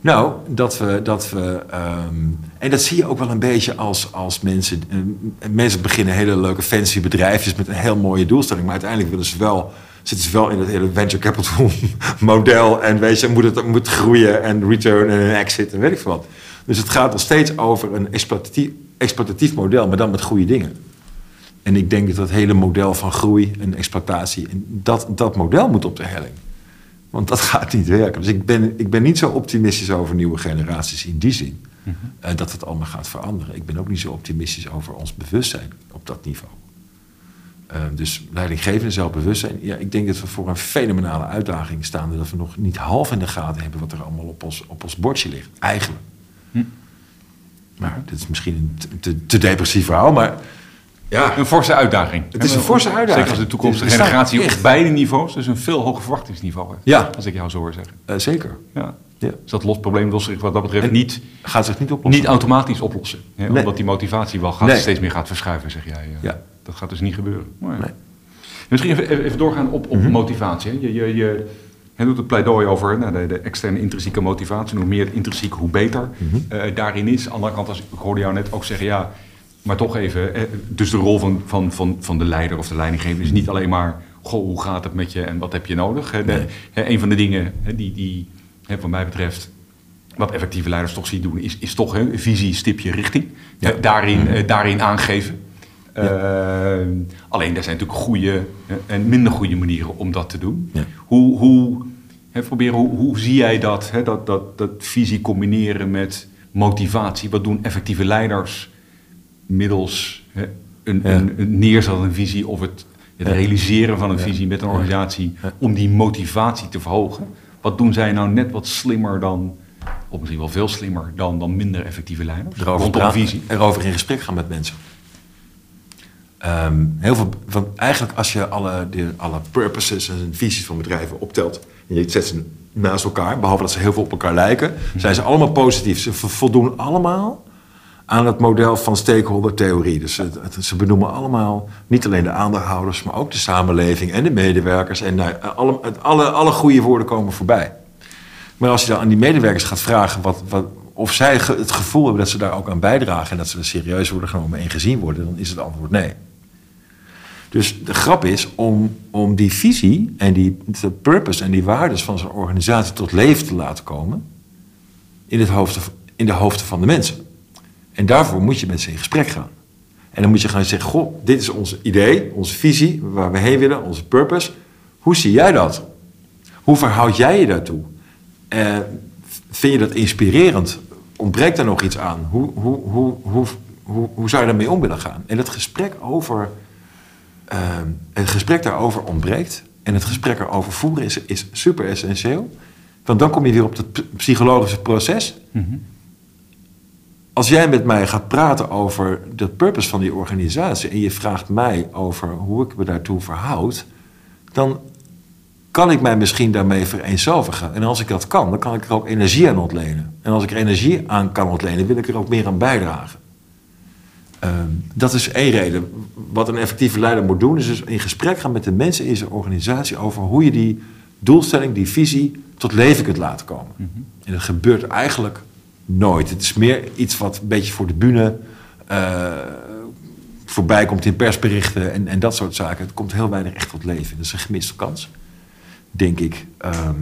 Nou, dat we. Dat we ehm, en dat zie je ook wel een beetje als, als mensen. eh, mensen beginnen hele leuke fancy bedrijfjes met een heel mooie doelstelling. Maar uiteindelijk willen ze wel. Zitten ze wel in het hele venture capital model. En weet je, moet het moet groeien en return en een exit en weet ik veel wat. Dus het gaat nog steeds over een exploitatief, exploitatief model, maar dan met goede dingen. En ik denk dat dat hele model van groei en exploitatie, en dat, dat model moet op de helling. Want dat gaat niet werken. Dus ik ben, ik ben niet zo optimistisch over nieuwe generaties in die zin. eh, dat het allemaal gaat veranderen. Ik ben ook niet zo optimistisch over ons bewustzijn op dat niveau. Eh, dus leidinggevende en zelfbewustzijn. Ja, ik denk dat we voor een fenomenale uitdaging staan. Dat we nog niet half in de gaten hebben wat er allemaal op ons, op ons bordje ligt. Eigenlijk. Hm. Maar dit is misschien een te, te depressief verhaal. Maar ja, Een forse uitdaging. Het is een forse uitdaging. Zeker als de toekomstige Er generatie op beide niveaus dus een veel hoger verwachtingsniveau heeft. Ja. Als ik jou zo hoor zeggen. eh, zeker. Ja. Ja. Dus dat lost probleem lost zich wat dat betreft En- niet, Gaat zich niet oplossen. niet automatisch oplossen. Hè? Nee. Omdat die motivatie wel gaat, Nee. steeds meer gaat verschuiven, zeg jij. eh. Ja. Dat gaat dus niet gebeuren. Maar. Nee. Misschien even, even- doorgaan op, op Mhm. motivatie. hè. Je, je, je, doet het pleidooi over nou, de, de externe intrinsieke motivatie. Hoe meer intrinsiek, hoe beter eh, daarin is. Aan de andere kant, als, ik hoorde jou net ook zeggen, ja, maar toch even. eh, dus de rol van, van, van, van de leider of de leidinggever is niet alleen maar, goh, hoe gaat het met je en wat heb je nodig? De, Nee. hè, een van de dingen hè, die, die hè, wat mij betreft, wat effectieve leiders toch zien doen, is, is toch hè, visie, stipje, richting. Ja. Eh, daarin, Mhm. eh, daarin aangeven. Ja. Alleen, er zijn natuurlijk goede en minder goede manieren om dat te doen. Ja. Hoe, hoe, hè, proberen, hoe, hoe zie jij dat, hè, dat, dat, dat visie combineren met motivatie? Wat doen effectieve leiders middels hè, een, Ja. een, een neerzetten visie of het, het realiseren van een visie met een organisatie om die motivatie te verhogen? wat doen zij nou net wat slimmer dan, of misschien wel veel slimmer dan, dan minder effectieve leiders? Erover, rondom visie. erover in gesprek gaan met mensen. Ehm, heel veel, want eigenlijk als je alle, de, alle purposes en visies van bedrijven optelt... en je zet ze naast elkaar, behalve dat ze heel veel op elkaar lijken... zijn ze allemaal positief. Ze vo- voldoen allemaal aan het model van stakeholder-theorie. Dus het- ze benoemen allemaal niet alleen de aandeelhouders... maar ook de samenleving en de medewerkers. En nou, alle, alle, alle goede woorden komen voorbij. Maar als je dan aan die medewerkers gaat vragen wat, wat, of zij het gevoel hebben dat ze daar ook aan bijdragen en dat ze er serieus worden genomen en gezien worden, dan is het antwoord nee. Dus de grap is om, om die visie en die de purpose en die waardes van zo'n organisatie tot leven te laten komen in, het hoofd, in de hoofden van de mensen. En daarvoor moet je met ze in gesprek gaan. En dan moet je gaan zeggen: Goh, dit is ons idee, onze visie, waar we heen willen, onze purpose. Hoe zie jij dat? Hoe verhoud jij je daartoe? Eh, vind je dat inspirerend? Ontbreekt daar nog iets aan? Hoe, hoe, hoe, hoe, hoe, hoe zou je daarmee om willen gaan? En het gesprek over. eh, het gesprek daarover ontbreekt. En het gesprek erover voeren is, is super essentieel. Want dan kom je weer op het psychologische proces. Als jij met mij gaat praten over de purpose van die organisatie en je vraagt mij over hoe ik me daartoe verhoud, dan kan ik mij misschien daarmee vereenzelvigen. En als ik dat kan, dan kan ik er ook energie aan ontlenen. En als ik er energie aan kan ontlenen, wil ik er ook meer aan bijdragen. Ehm, dat is één reden. Wat een effectieve leider moet doen, is dus in gesprek gaan met de mensen in zijn organisatie over hoe je die doelstelling, die visie, tot leven kunt laten komen. En dat gebeurt eigenlijk nooit. Het is meer iets wat een beetje voor de bühne eh, voorbij komt in persberichten en, en dat soort zaken. Het komt heel weinig echt tot leven. Dat is een gemiste kans, denk ik. Ehm,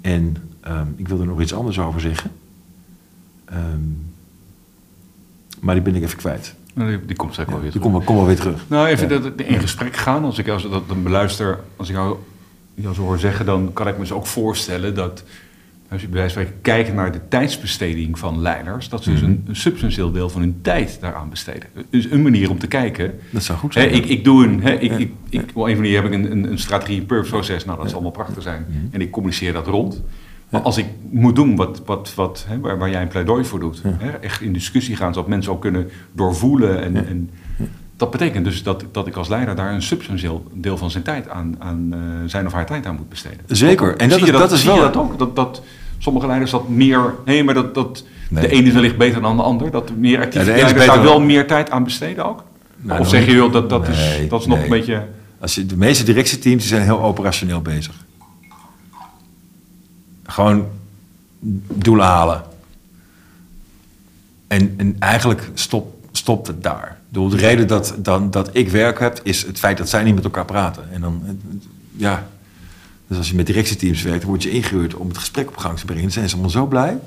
en ehm, ik wilde er nog iets anders over zeggen. Ehm, maar die ben ik even kwijt. Nou, die, die komt straks wel weer Die terug. kom, kom wel weer terug. Nou, even dat, in gesprek gaan. Als ik als, dat dan beluister, als ik jou, jou zo hoor zeggen, dan kan ik me zo ook voorstellen dat als je bij wijze van kijkt naar de tijdsbesteding van leiders, dat ze dus een, een substantieel deel van hun tijd daaraan besteden. Dus een manier om te kijken. Dat zou goed Hè, zijn. ik, ik doe een, hè, ik, ik, ik, op een manier heb ik een, een, een strategie, een purpose proces. Nou, dat zal allemaal prachtig zijn. En ik communiceer dat rond. Maar als ik moet doen wat, wat, wat, hè, waar, waar jij een pleidooi voor doet, hè, echt in discussie gaan, zodat mensen ook kunnen doorvoelen. En, en dat betekent dus dat, dat ik als leider daar een substantieel deel van zijn tijd aan, aan eh, zijn of haar tijd aan moet besteden. Zeker. En dat Zie is, je dat is zie wel... je dat ook? Dat, dat sommige leiders dat meer. Nee, maar dat, dat Nee. de ene is wellicht beter dan de ander. Dat meer actieve Ja, leiders daar wel meer tijd aan besteden ook. Nou, of zeg je joh, dat, dat, Nee, is, dat is nog een beetje. Als je, de meeste directieteams die zijn heel operationeel bezig. Gewoon doelen halen. En, en eigenlijk stop, stopt het daar. De reden dat, dan, dat ik werk heb, is het feit dat zij niet met elkaar praten. En dan, ja. Dus als je met directieteams werkt, dan word je ingehuurd om het gesprek op gang te brengen. Dan zijn ze allemaal zo blij. En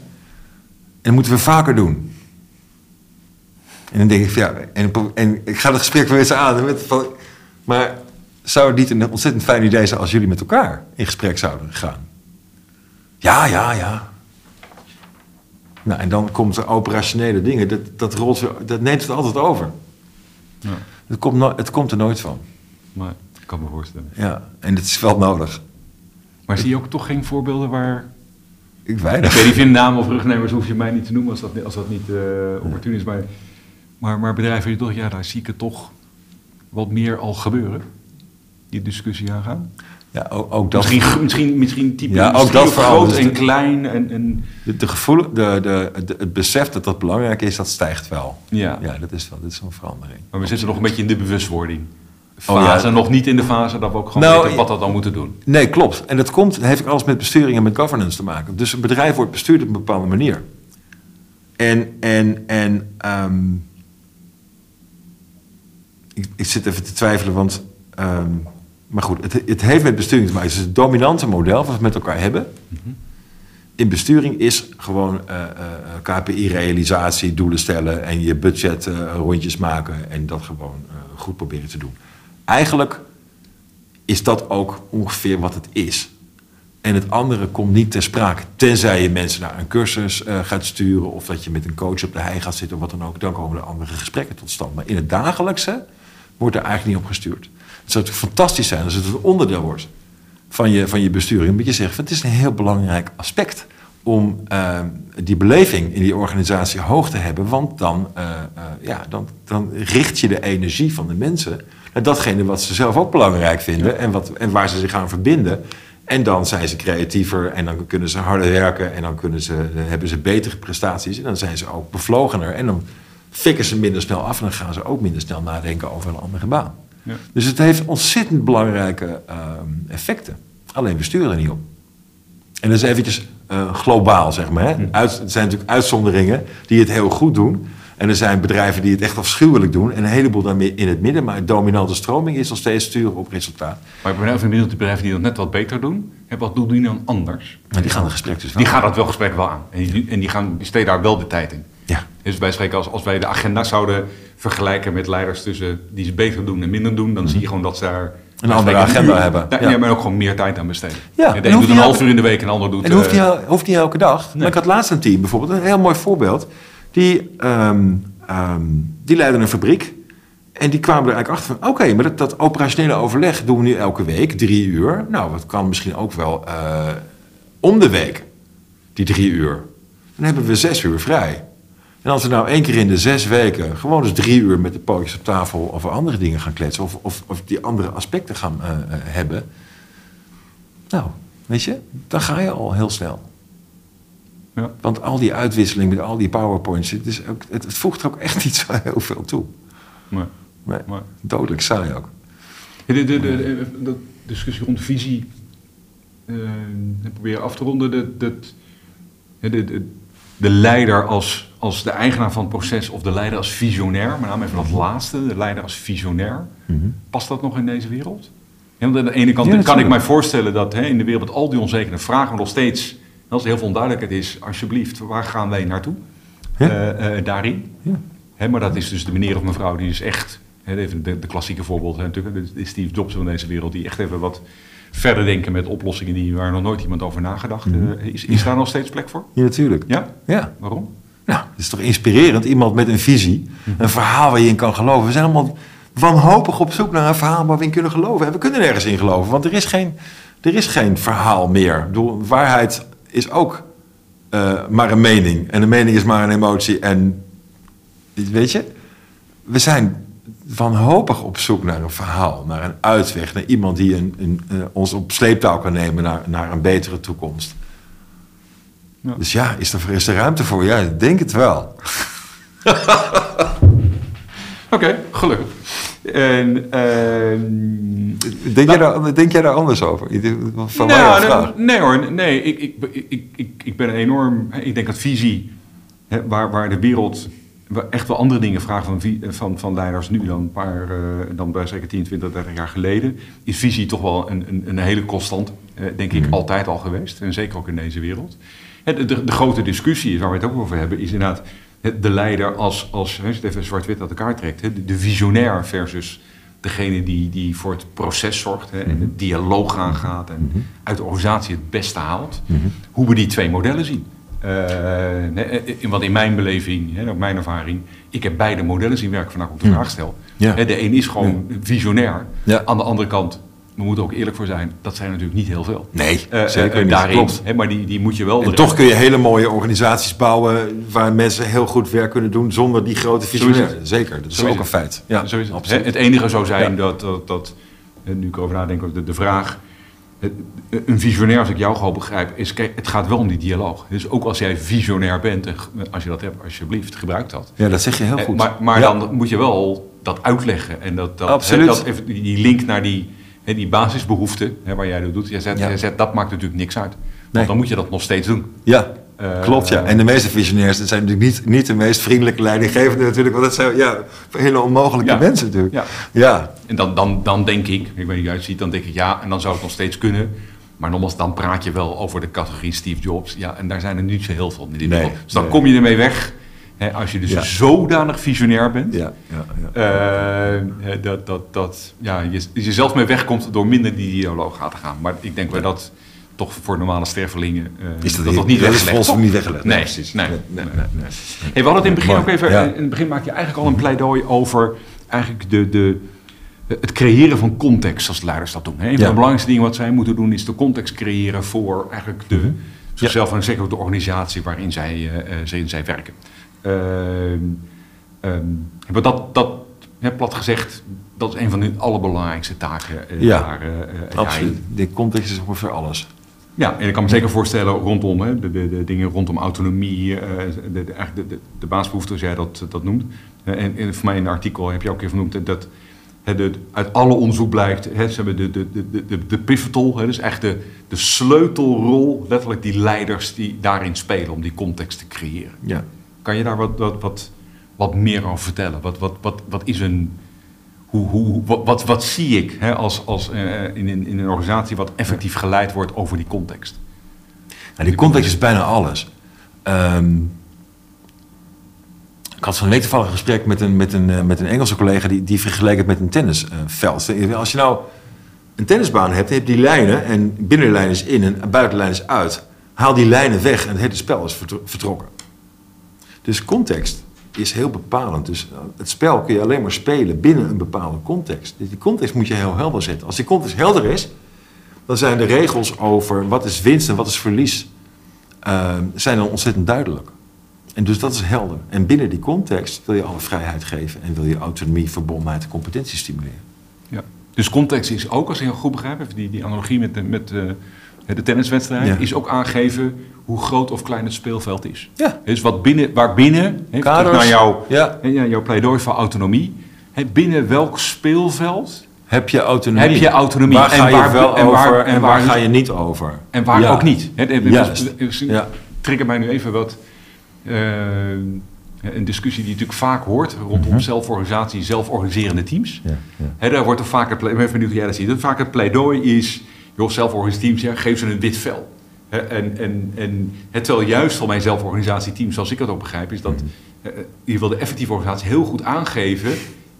dat moeten we vaker doen. En dan denk ik van ja, en, en ik ga het gesprek weer eens aan. Met van, maar zou het niet een ontzettend fijn idee zijn als jullie met elkaar in gesprek zouden gaan? Ja, ja, ja. Nou, en dan komt er operationele dingen. Dat, dat, rolt, dat neemt het altijd over. Ja, Het komt, no- het komt er nooit van. maar ik kan me voorstellen. Ja, en het is wel nodig. Maar zie je ook toch geen voorbeelden waar. Ik Ik weinig. weet niet, namen of rugnemers hoef je mij niet te noemen als dat, als dat niet eh opportun is. Maar, maar, maar bedrijven die toch, ja, daar zie ik het toch wat meer al gebeuren. Die discussie aangaan. Ja, ook, ook dat. Misschien, misschien, misschien type Ja, ook dat verhaal. groot Dus en de- klein. En, en, De, de gevoel, de, de, de- het besef dat dat belangrijk is, dat stijgt wel. ja. Ja, dat is wel, dat is een verandering. Maar we zitten nog een beetje in de bewustwording. Oh, ja. Fase, nog niet in de fase dat we ook gewoon Nou, weten wat we dan moeten doen. Nee, klopt. En dat komt, heeft alles met besturing en met governance te maken. Dus een bedrijf wordt bestuurd op een bepaalde manier. En, en, en ehm, ik, ik zit even te twijfelen, want. ehm, maar goed, het, het heeft met besturing te maken. Het is het dominante model wat we met elkaar hebben. In besturing is gewoon eh, eh, KPI-realisatie, doelen stellen en je budget eh, rondjes maken en dat gewoon goed proberen te doen. Eigenlijk is dat ook ongeveer wat het is. En het andere komt niet ter sprake. Tenzij je mensen naar een cursus eh, gaat sturen... of dat je met een coach op de hei gaat zitten of wat dan ook. Dan komen er andere gesprekken tot stand. Maar in het dagelijkse wordt er eigenlijk niet op gestuurd. Het zou natuurlijk fantastisch zijn als het een onderdeel wordt. van je, van je besturing. Moet je zeggen, het is een heel belangrijk aspect om uh, die beleving in die organisatie hoog te hebben. Want dan, uh, ja, dan, dan richt je de energie van de mensen datgene wat ze zelf ook belangrijk vinden en, wat, en waar ze zich aan verbinden. En dan zijn ze creatiever en dan kunnen ze harder werken en dan kunnen ze, hebben ze betere prestaties en dan zijn ze ook bevlogener. En dan fikken ze minder snel af en dan gaan ze ook minder snel nadenken over een andere baan. Ja. Dus het heeft ontzettend belangrijke uh, effecten. Alleen we sturen er niet op. En dat is eventjes uh, globaal, zeg maar. Hè? Uit, het zijn natuurlijk uitzonderingen die het heel goed doen. En er zijn bedrijven die het echt afschuwelijk doen. En een heleboel daarmee in het midden. Maar de dominante stroming is nog steeds sturen op resultaat. Maar ik ben even benieuwd, de bedrijven die dat net wat beter doen. Wat doen die dan anders? Maar die gaan het gesprek dus wel Die gaan dat wel gesprek wel aan. En die, en die, gaan, die steden daar wel de tijd in. Ja. Dus wij spreken als, als wij de agenda zouden vergelijken met leiders tussen die ze beter doen en minder doen. Dan mm. zie je gewoon dat ze daar een andere agenda uur, hebben. Ja, ja. maar ook gewoon meer tijd aan besteden. Ja, de een doet een half uur in de week en de ander doet... En hoeft, uh, hij, hoeft niet elke dag. Nee. Maar ik had laatst een team bijvoorbeeld, een heel mooi voorbeeld. Die, um, die leidden een fabriek. En die kwamen er eigenlijk achter van... oké, maar dat, dat, operationele overleg doen we nu elke week, drie uur. Nou, dat kan misschien ook wel uh, om de week, die drie uur. Dan hebben we zes uur vrij. En als we nou één keer in de zes weken gewoon eens drie uur met de pootjes op tafel over andere dingen gaan kletsen, of, of, of die andere aspecten gaan uh, uh, hebben, nou, weet je, dan ga je al heel snel. Ja. Want al die uitwisseling met al die powerpoints, het, is ook, het, het voegt ook echt niet zo heel veel toe. Nee. Nee, maar. Dodelijk saai ook. De, de, de, de, de discussie rond visie, uh, proberen af te ronden. De, de, de, de, de leider als, als de eigenaar van het proces of de leider als visionair, met name even dat laatste, de leider als visionair, mm -hmm. past dat nog in deze wereld? Ja, want aan de ene kant ja, kan ik mij voorstellen dat hè, in de wereld al die onzekere vragen nog steeds, als er heel veel onduidelijkheid is, alsjeblieft, waar gaan wij naartoe? Ja. Uh, uh, daarin. Ja. Hè, maar dat is dus de meneer of mevrouw die is echt, hè, even de, de klassieke voorbeeld, hè, natuurlijk, de Steve Jobs van deze wereld, die echt even wat verder denken met oplossingen die, waar nog nooit iemand over nagedacht. Mm -hmm. is, is daar nog steeds plek voor? Ja, natuurlijk. Ja? Ja. Waarom? Nou, het is toch inspirerend. Iemand met een visie, mm -hmm. een verhaal waar je in kan geloven. We zijn allemaal wanhopig op zoek naar een verhaal waar we in kunnen geloven. En we kunnen nergens in geloven, want er is geen, er is geen verhaal meer. Ik bedoel, waarheid is ook uh, maar een mening. En een mening is maar een emotie. En weet je, we zijn wanhopig op zoek naar een verhaal, naar een uitweg, naar iemand die een, een, uh, ons op sleeptouw kan nemen naar, naar een betere toekomst. Ja. Dus ja, is er, is er ruimte voor? Ja, ik denk het wel. Oké, okay, gelukkig. En, uh, denk, jij daar, denk jij daar anders over? Van nou, nee, nee hoor, nee. Ik, ik, ik, ik, ik ben enorm... Ik denk dat visie, hè, waar, waar de wereld echt wel andere dingen vragen van, van, van leiders nu dan, een paar, uh, dan bij zeker 10, 20, 30 jaar geleden. Is visie toch wel een, een, een hele constant, uh, denk ik, mm. altijd al geweest. En zeker ook in deze wereld. De, de, de, grote discussie waar we het ook over hebben, is inderdaad de leider als, als het even zwart-wit uit elkaar trekt, de, de visionair versus degene die, die voor het proces zorgt en de dialoog aangaat en Mhm. uit de organisatie het beste haalt. Hoe we die twee modellen zien. Uh, want in mijn beleving, ook mijn ervaring, ik heb beide modellen zien werken vandaag op de vraag stel. Ja. De een is gewoon Ja. visionair. Ja. Aan de andere kant, we moeten ook eerlijk voor zijn, dat zijn natuurlijk niet heel veel. Nee, Eh, zeker eh, niet. Daarin, Klopt. hè, maar die, die moet je wel... En toch kun je hele mooie organisaties bouwen waar mensen heel goed werk kunnen doen zonder die grote het. Zeker, dat is Zo ook een feit. Ja, Zo is het. Hè, Het enige zou zijn Ja. dat, dat, dat, nu ik over nadenk, de, de vraag... Een visionair, als ik jou gewoon begrijp, is... Kijk, het gaat wel om die dialoog. Dus ook als jij visionair bent, en als je dat hebt, alsjeblieft, gebruik dat. Ja, dat zeg je heel Eh, goed. Maar, maar Ja. dan moet je wel dat uitleggen. En dat, dat, Absoluut. dat even die link naar die, die basisbehoeften, hè, waar jij dat doet. Jij zet, Ja. jij zet, dat maakt natuurlijk niks uit. Want Nee. dan moet je dat nog steeds doen. Ja, Eh, klopt ja. En de meeste visionairs dat zijn natuurlijk niet, niet de meest vriendelijke leidinggevenden natuurlijk. Want dat zijn ja, hele onmogelijke Ja. mensen natuurlijk. Ja. Ja, En dan, dan, dan denk ik, ik weet niet hoe het ziet, dan denk ik ja, en dan zou het nog steeds kunnen. Maar nogmaals, dan praat je wel over de categorie Steve Jobs. Ja, en daar zijn er niet zo heel veel in Nee. Dus dan nee. kom je ermee weg. Als je dus Ja. zodanig visionair bent. ja, ja, ja. eh, dat, dat, dat ja, je, je zelf mee wegkomt door minder die dialoog aan te gaan. Maar ik denk wel dat toch voor normale stervelingen eh, Is dat, dat, niet, niet dat is weggelegd. volgens mij niet weggelegd. Nee, precies. nee, nee, nee, nee, nee. nee. Hey, we hadden het in het begin ook even. In het begin maak je eigenlijk al een pleidooi over eigenlijk de, de, het creëren van context als leiders dat doen. Een van de belangrijkste dingen wat zij moeten doen is de context creëren voor eigenlijk de, zichzelf en zeker ook de organisatie waarin zij, eh, waarin zij werken. Ehm, ehm, maar dat, dat hè, plat gezegd, dat is een van de allerbelangrijkste taken. eh, Ja, daar, eh, eh, Absoluut. daarin. De context is ongeveer alles. Ja, en ik kan me zeker voorstellen rondom hè, de, de, de dingen rondom autonomie, de, de, de, basisbehoeften, zoals jij dat, dat noemt. En, en voor mij in een artikel heb je ook een keer vernoemd dat- hè, de, uit alle onderzoek blijkt, hè, ze hebben de, de, de, de, de pivotal, hè, dus echt de, de sleutelrol, letterlijk die leiders die daarin spelen om die context te creëren. Ja. Kan je daar wat, wat, wat, wat meer over vertellen? Wat, wat, wat, wat is een. Hoe, hoe, wat, wat, wat zie ik hè, als, als, eh, in, in, in een organisatie wat effectief geleid wordt over die context? Nou, die context is bijna alles. Ehm, ik had van een week toevallig een gesprek met een, met een, eh, met een Engelse collega die, die vergeleek het met een tennisveld. Als je nou een tennisbaan hebt, heb je die lijnen en binnenlijn is in en buitenlijn is uit. Haal die lijnen weg en het hele spel is vertro- vertrokken. Dus context is heel bepalend. Dus eh, het spel kun je alleen maar spelen binnen een bepaalde context. Dus die context moet je heel helder zetten. Als die context helder is, dan zijn de regels over wat is winst en wat is verlies, eh, zijn dan ontzettend duidelijk. En dus dat is helder. En binnen die context wil je alle vrijheid geven en wil je autonomie, verbondenheid en competentie stimuleren. Ja. Dus context is ook, als ik heel goed begrijp, die, die analogie met de, met de tenniswedstrijd, Ja. is ook aangeven hoe groot of klein het speelveld is. Ja. Dus wat binnen, waar binnen, hè, Kaders. terug naar jouw, Ja. ja, jouw pleidooi voor autonomie, binnen welk speelveld Heb je autonomie? Heb je autonomie? Waar En ga je waar- wel en waar- over en en waar ga je niet over? en waar Ja. ook niet. Juist. het- Ja. Trigger mij nu even wat. eh, een discussie die je natuurlijk vaak hoort rondom Mhm. zelforganisatie, zelforganiserende teams. Ja, daar wordt er vaak het, ple- ik ben benieuwd jij dat ziet. Dat vaak het pleidooi is, joh, zelforganisatie teams, ja, geef ze een wit vel. Hè, en, en, en het terwijl juist van mijn zelforganisatieteam, zoals ik dat ook begrijp, is dat eh, je wil de effectieve organisatie heel goed aangeven.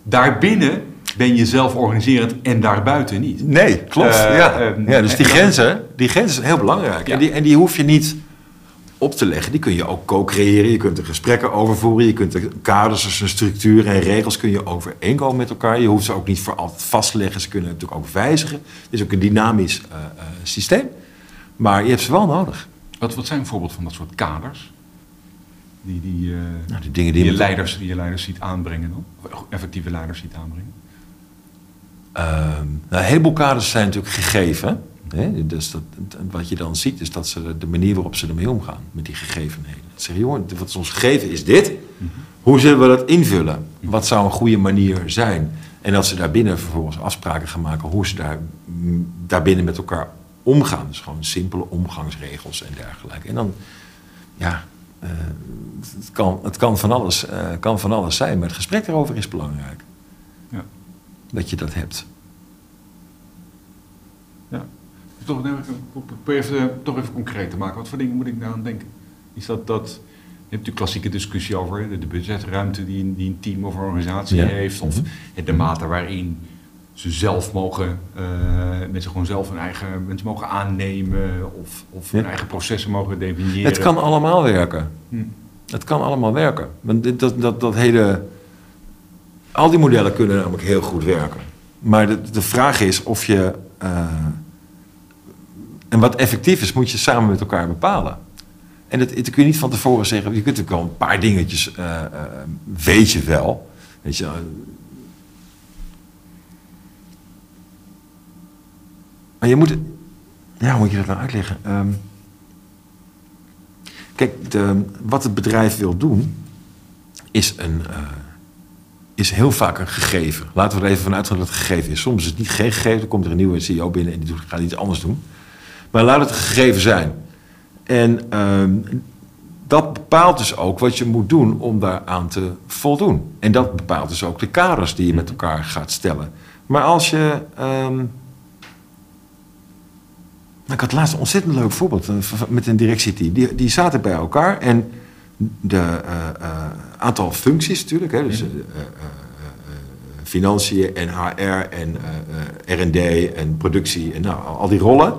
Daarbinnen ben je zelforganiserend en daarbuiten niet. Nee, klopt. Eh, ja. ja, dus die en- grenzen, die grenzen zijn heel belangrijk. Ja. En, die, en die hoef je niet op te leggen. Die kun je ook co-creëren. Je kunt er gesprekken over voeren. Je kunt er kaders, een structuur en regels kun je overeenkomen met elkaar. Je hoeft ze ook niet voor altijd vast te leggen. Ze kunnen natuurlijk ook wijzigen. Het is ook een dynamisch eh, eh, systeem. Maar je hebt ze wel nodig. Wat, wat zijn voorbeelden van dat soort kaders? Die, die, eh, Nou, de dingen die, die je je leiders, die je leiders ziet aanbrengen dan? Of effectieve leiders ziet aanbrengen? Ehm, nou, een heleboel kaders zijn natuurlijk gegeven. Hè? Dus dat, wat je dan ziet is dat ze de manier waarop ze ermee omgaan met die gegevenheden. Ze zeggen, joh, wat is ons gegeven is dit. Hoe zullen we dat invullen? Wat zou een goede manier zijn? En dat ze daarbinnen vervolgens afspraken gaan maken hoe ze daar, mm, daarbinnen met elkaar omgaan. Dus gewoon simpele omgangsregels en dergelijke. En dan, ja, eh, het, kan, het kan, van alles, eh, kan van alles zijn, maar het gesprek erover is belangrijk. Ja. Dat je dat hebt. ja. Toch, even, probeer even, toch even concreet te maken. Wat voor dingen moet ik nou aan denken? Is dat, dat je hebt de klassieke discussie over de, de budgetruimte die, een- die een team of een organisatie Ja. heeft. Of Mhm. de mate waarin ze zelf mogen, eh, mensen gewoon zelf hun eigen mensen mogen aannemen. Of, of hun eigen processen mogen definiëren. Het kan allemaal werken. Hm. Het kan allemaal werken. Want dit- dat, dat, dat hele... Al die modellen kunnen namelijk heel goed werken. Maar de, de vraag is of je... eh, en wat effectief is, moet je samen met elkaar bepalen. En dat, dat kun je niet van tevoren zeggen. Je kunt natuurlijk wel een paar dingetjes... eh, eh, weet je wel. Weet je, eh, maar je moet... Ja, hoe moet je dat nou uitleggen? Ehm, Kijk, de, wat het bedrijf wil doen, is, een, is heel vaak een gegeven. Laten we er even vanuit gaan dat het gegeven is. Soms is het niet geen gegeven, dan komt er een nieuwe CEO binnen en die gaat iets anders doen. Maar laat het een gegeven zijn. En ehm, dat bepaalt dus ook wat je moet doen om daaraan te voldoen. En dat bepaalt dus ook de kaders die je met elkaar gaat stellen. Maar als je. ehm, ik had laatst een ontzettend leuk voorbeeld eh, met een directieteam. Die, die zaten bij elkaar en de eh, eh, aantal functies natuurlijk, hè, dus eh, financiën en HR en R&D en productie en nou, al die rollen.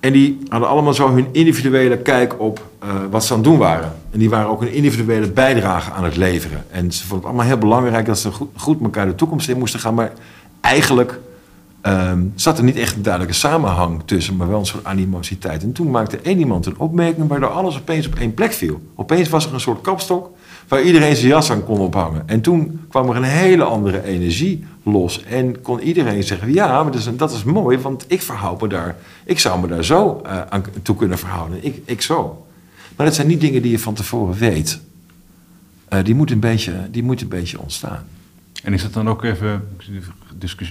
En die hadden allemaal zo hun individuele kijk op eh, wat ze aan het doen waren. En die waren ook een individuele bijdrage aan het leveren. En ze vonden het allemaal heel belangrijk dat ze goed, met elkaar de toekomst in moesten gaan. Maar eigenlijk ehm, zat er niet echt een duidelijke samenhang tussen, maar wel een soort animositeit. En toen maakte één iemand een opmerking waardoor alles opeens op één plek viel. Opeens was er een soort kapstok waar iedereen zijn jas aan kon ophangen. En toen kwam er een hele andere energie los. En kon iedereen zeggen, ja, maar dat is, dat is mooi, want ik verhoud me daar. Ik zou me daar zo uh, aan toe kunnen verhouden. Ik, ik zo. Maar dat zijn niet dingen die je van tevoren weet. Uh, die moeten een beetje, die moet een beetje ontstaan. En is het dan ook even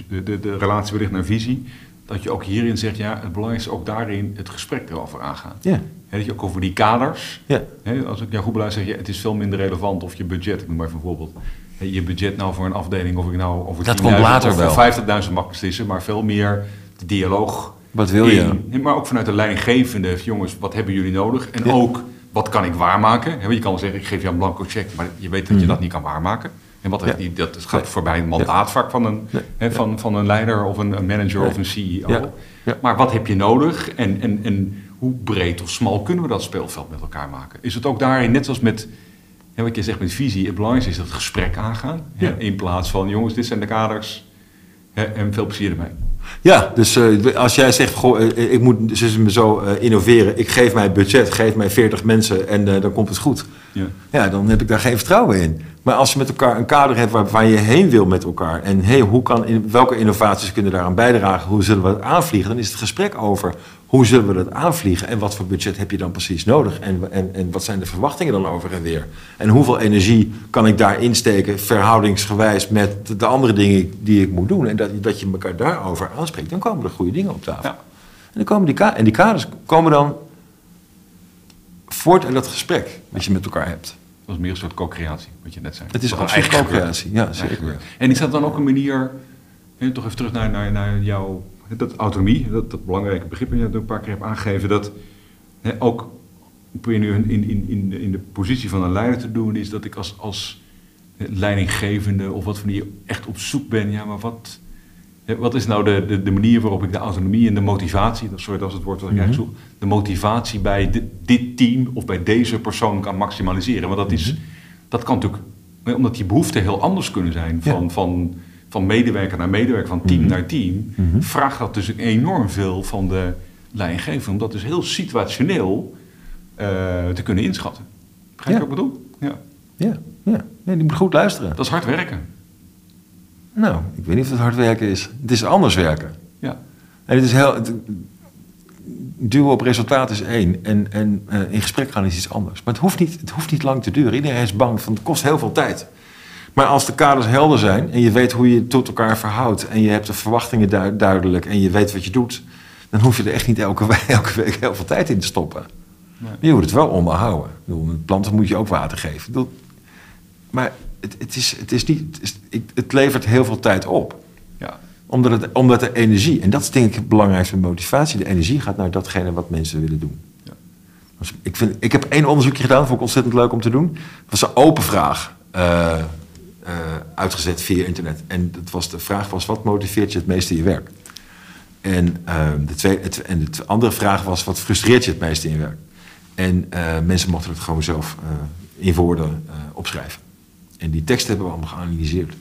de, de, de relatie wellicht naar visie? Dat je ook hierin zegt, ja, het belangrijkste is ook daarin het gesprek erover aangaan. Ja. He, dat je ook over die kaders. Ja. He, als ik jou goed beluister, zeg je, het is veel minder relevant of je budget, ik noem maar even een voorbeeld. He, je budget nou voor een afdeling, of ik nou over dat komt later of voor 50.000 mag beslissen, maar veel meer de dialoog. Wat wil je? In, maar ook vanuit de leidinggevende, jongens, wat hebben jullie nodig? En ja. ook, wat kan ik waarmaken? je kan wel zeggen, ik geef jou een blanco check, maar je weet dat je dat niet kan waarmaken. En wat, ja. dat gaat voorbij een mandaatvak van een, nee. van, van een leider of een, manager of een CEO. Maar wat heb je nodig en, en, en hoe breed of smal kunnen we dat speelveld met elkaar maken? Is het ook daarin, net zoals met wat je zegt met visie, het belangrijkste is dat het gesprek aangaan. in plaats van, jongens, dit zijn de kaders en veel plezier ermee. Ja, dus uh, als jij zegt, goh, uh, ik moet ze zo uh, innoveren. Ik geef mij budget, geef mij 40 mensen en dan komt het goed. Ja. ja, dan heb ik daar geen vertrouwen in. Maar als je met elkaar een kader hebt waar, waar je heen wil met elkaar. En hey, hoe kan, welke innovaties kunnen daaraan bijdragen? Hoe zullen we het aanvliegen? Dan is het gesprek over hoe zullen we dat aanvliegen? En wat voor budget heb je dan precies nodig? En, en, en wat zijn de verwachtingen dan over en weer? En hoeveel energie kan ik daar insteken verhoudingsgewijs met de andere dingen die ik moet doen? En dat, dat je elkaar daarover aanspreekt. Dan komen er goede dingen op tafel. Ja. En, dan komen die, en die kaders komen dan voort uit dat gesprek wat je met elkaar hebt. Is meer een soort co-creatie, wat je net zei. Het is een soort co-creatie, ja, zeker. En is dat dan ook een manier, toch even terug naar, naar, naar jouw dat autonomie, dat, dat belangrijke begrip dat je een paar keer hebt aangegeven, dat hè, ook probeer nu in, in, in, in de positie van een leider te doen, is dat ik als, als leidinggevende of wat van die echt op zoek ben, ja, maar wat, wat is nou de, de, de, manier waarop ik de autonomie en de motivatie, sorry dat is het woord wat ik mm -hmm. eigenlijk zoek, de motivatie bij dit team of bij deze persoon kan maximaliseren. Want dat, is, dat kan natuurlijk, omdat die behoeften heel anders kunnen zijn van, ja. van, van medewerker naar medewerker, van team mm -hmm. naar team, mm -hmm. vraagt dat dus enorm veel van de leidinggever om dat dus heel situationeel uh, te kunnen inschatten. Begrijp je ja. wat ik bedoel? Ja. Ja, ja. ja, die moet goed luisteren. Dat is hard werken. Nou, ik weet niet of het hard werken is. Het is anders werken. Ja. En het is heel. Het, duwen op resultaat is één. En, en uh, in gesprek gaan is iets anders. Maar het hoeft, niet, het hoeft niet lang te duren. Iedereen is bang van het kost heel veel tijd. Maar als de kaders helder zijn en je weet hoe je tot elkaar verhoudt. en je hebt de verwachtingen du duidelijk en je weet wat je doet. dan hoef je er echt niet elke, week, elke week heel veel tijd in te stoppen. Nee. Je moet het wel onderhouden. Bedoel, planten moet je ook water geven. Bedoel, maar het, het, is, het, is niet, het, is, het levert heel veel tijd op. Ja. Omdat, het, omdat de energie, en dat is denk ik het belangrijkste motivatie, de energie gaat naar datgene wat mensen willen doen. Ja. Dus ik, vind, ik heb één onderzoekje gedaan, dat vond ik ontzettend leuk om te doen. Dat was een open vraag, uh, uh, uitgezet via internet. En dat was, de vraag was, wat motiveert je het meeste in je werk? En, uh, de, tweede, het, en de andere vraag was, wat frustreert je het meeste in je werk? En mensen mochten het gewoon zelf in woorden opschrijven. En die teksten hebben we allemaal geanalyseerd.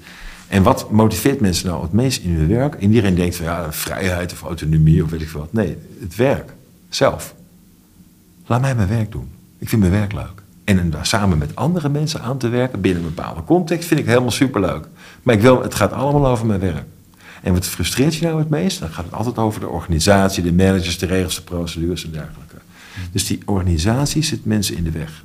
En wat motiveert mensen nou het meest in hun werk? En iedereen denkt van ja, vrijheid of autonomie of weet ik wat. Nee, het werk zelf. Laat mij mijn werk doen. Ik vind mijn werk leuk. En daar samen met andere mensen aan te werken binnen een bepaalde context vind ik helemaal superleuk. Maar ik wil, het gaat allemaal over mijn werk. En wat frustreert je nou het meest? Dan gaat het altijd over de organisatie, de managers, de regels, de procedures en dergelijke. Dus die organisatie zit mensen in de weg.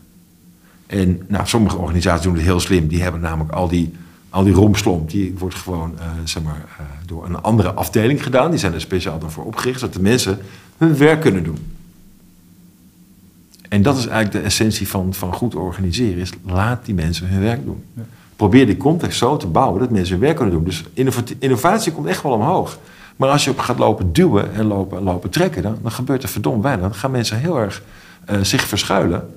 En nou, sommige organisaties doen het heel slim. Die hebben namelijk al die, al die rompslomp. Die wordt gewoon uh, zeg maar, uh, door een andere afdeling gedaan. Die zijn er speciaal dan voor opgericht. Zodat de mensen hun werk kunnen doen. En dat is eigenlijk de essentie van, van goed organiseren. Is laat die mensen hun werk doen. Ja. Probeer die context zo te bouwen dat mensen hun werk kunnen doen. Dus innovatie komt echt wel omhoog. Maar als je op gaat lopen duwen en lopen, lopen trekken, dan, dan gebeurt er verdomd weinig. Dan gaan mensen heel erg uh, zich verschuilen.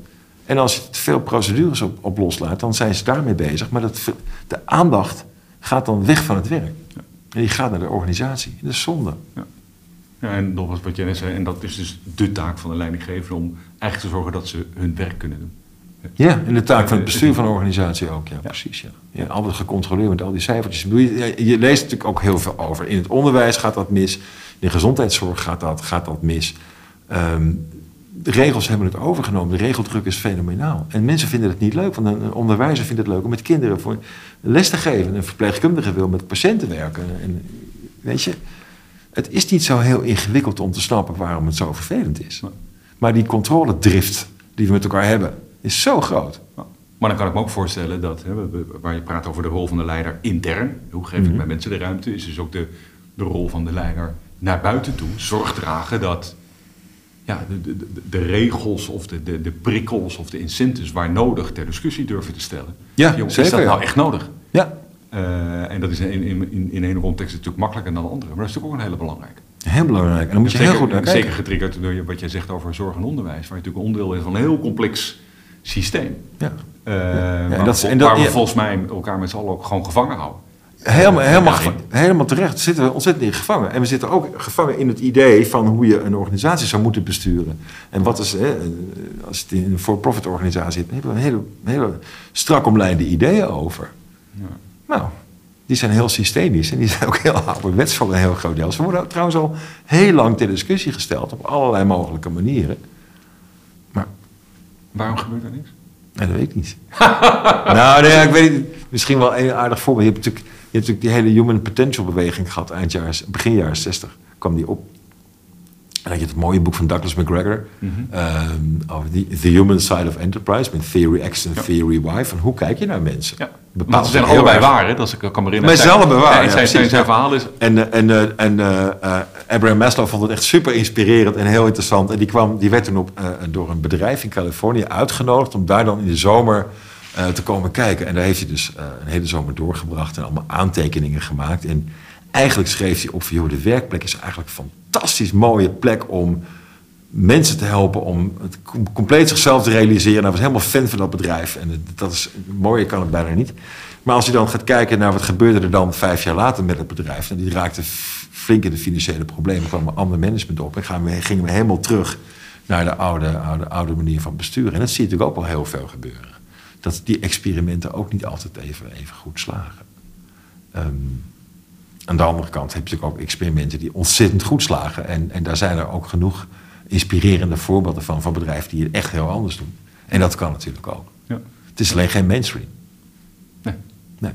En als je te veel procedures op, op, loslaat, dan zijn ze daarmee bezig. Maar dat, de aandacht gaat dan weg van het werk. Ja. En die gaat naar de organisatie. Dat is zonde. Ja. ja en nog wat, wat jij net zei, en dat is dus de taak van de leidinggever om eigenlijk te zorgen dat ze hun werk kunnen doen. Ja, in de taak van het bestuur van een organisatie ook. Ja, precies. Ja. Ja, altijd gecontroleerd met al die cijfertjes. Je, je leest natuurlijk ook heel veel over. In het onderwijs gaat dat mis. In de gezondheidszorg gaat dat, gaat dat mis. Ehm, de regels hebben het overgenomen. De regeldruk is fenomenaal. En mensen vinden het niet leuk. Want een, onderwijzer vindt het leuk om met kinderen voor les te geven. Een verpleegkundige wil met patiënten werken. En, weet je, het is niet zo heel ingewikkeld om te snappen waarom het zo vervelend is. Maar die controledrift die we met elkaar hebben, is zo groot. Maar dan kan ik me ook voorstellen dat, hè, waar je praat over de rol van de leider intern, hoe geef ik Mhm. mijn mensen de ruimte, is dus ook de, de rol van de leider naar buiten toe. Zorg dragen dat ja, de, de, de- regels of de, de, de prikkels of de incentives waar nodig ter discussie durven te stellen. Ja, Jongens, zeker, Is dat nou echt nodig? Ja, Eh, en dat is in, in, in, in ene context natuurlijk makkelijker dan de andere, maar dat is natuurlijk ook een hele belangrijke. heel belangrijk. En dan moet je zeker, heel goed naar kijken. Zeker getriggerd door je- wat jij zegt over zorg en onderwijs, waar je natuurlijk onderdeel is van een heel complex systeem. Ja. Eh, en waar, dat is- we- en dat- waar we ja. volgens mij elkaar met z'n allen ook gewoon gevangen houden. Helemaal, helemaal, helemaal terecht. Zitten we ontzettend in gevangen. En we zitten ook gevangen in het idee van hoe je een organisatie zou moeten besturen. En wat is, hè, als het in een for-profit organisatie hebt, hebben we een hele, hele strak omlijnde ideeën over. Nou, die zijn heel systemisch en die zijn ook heel ouderwets voor een heel groot deel. Ze worden trouwens al heel lang ter discussie gesteld op allerlei mogelijke manieren. Maar Waarom gebeurt er niks? Nee, dat weet ik niet. nou, nee, ik weet niet. Misschien wel een aardig voorbeeld. Je hebt natuurlijk, die hele human potential beweging gehad eind jaar, begin jaren 60 kwam die op. En dan had je het mooie boek van Douglas McGregor ehm, over The Human Side of Enterprise met Theory X en Theory Y. Van hoe kijk je naar mensen? Ja. Ze zijn allebei waar, hè? Dat ik kan me herinneren. Maar zijn allebei waar, Ja, ja, zijn, zijn, precies. zijn verhaal is... En, eh, en, eh, en eh, Abraham Maslow vond het echt super inspirerend en heel interessant. En die, kwam, die werd toen op, door een bedrijf in Californië uitgenodigd om daar dan in de zomer te komen kijken. En daar heeft hij dus een hele zomer doorgebracht en allemaal aantekeningen gemaakt. En eigenlijk schreef hij op joh, de werkplek is eigenlijk een fantastisch mooie plek om mensen te helpen om het com- compleet zichzelf te realiseren. Hij was helemaal fan van dat bedrijf. En dat is mooier kan het bijna niet. Maar als je dan gaat kijken naar wat gebeurde er dan vijf jaar later met het bedrijf. En die raakte flink in de financiële problemen. Kwam een ander management op. En we, gingen we helemaal terug naar de oude, oude, oude manier van besturen. En dat zie je natuurlijk ook wel heel veel gebeuren. Dat die experimenten ook niet altijd even, even goed slagen. Ehm, aan de andere kant heb je natuurlijk ook experimenten die ontzettend goed slagen. En, en daar zijn er ook genoeg inspirerende voorbeelden van, van bedrijven die het echt heel anders doen. En dat kan natuurlijk ook. Ja. Het is alleen geen mainstream. Nee. Nee.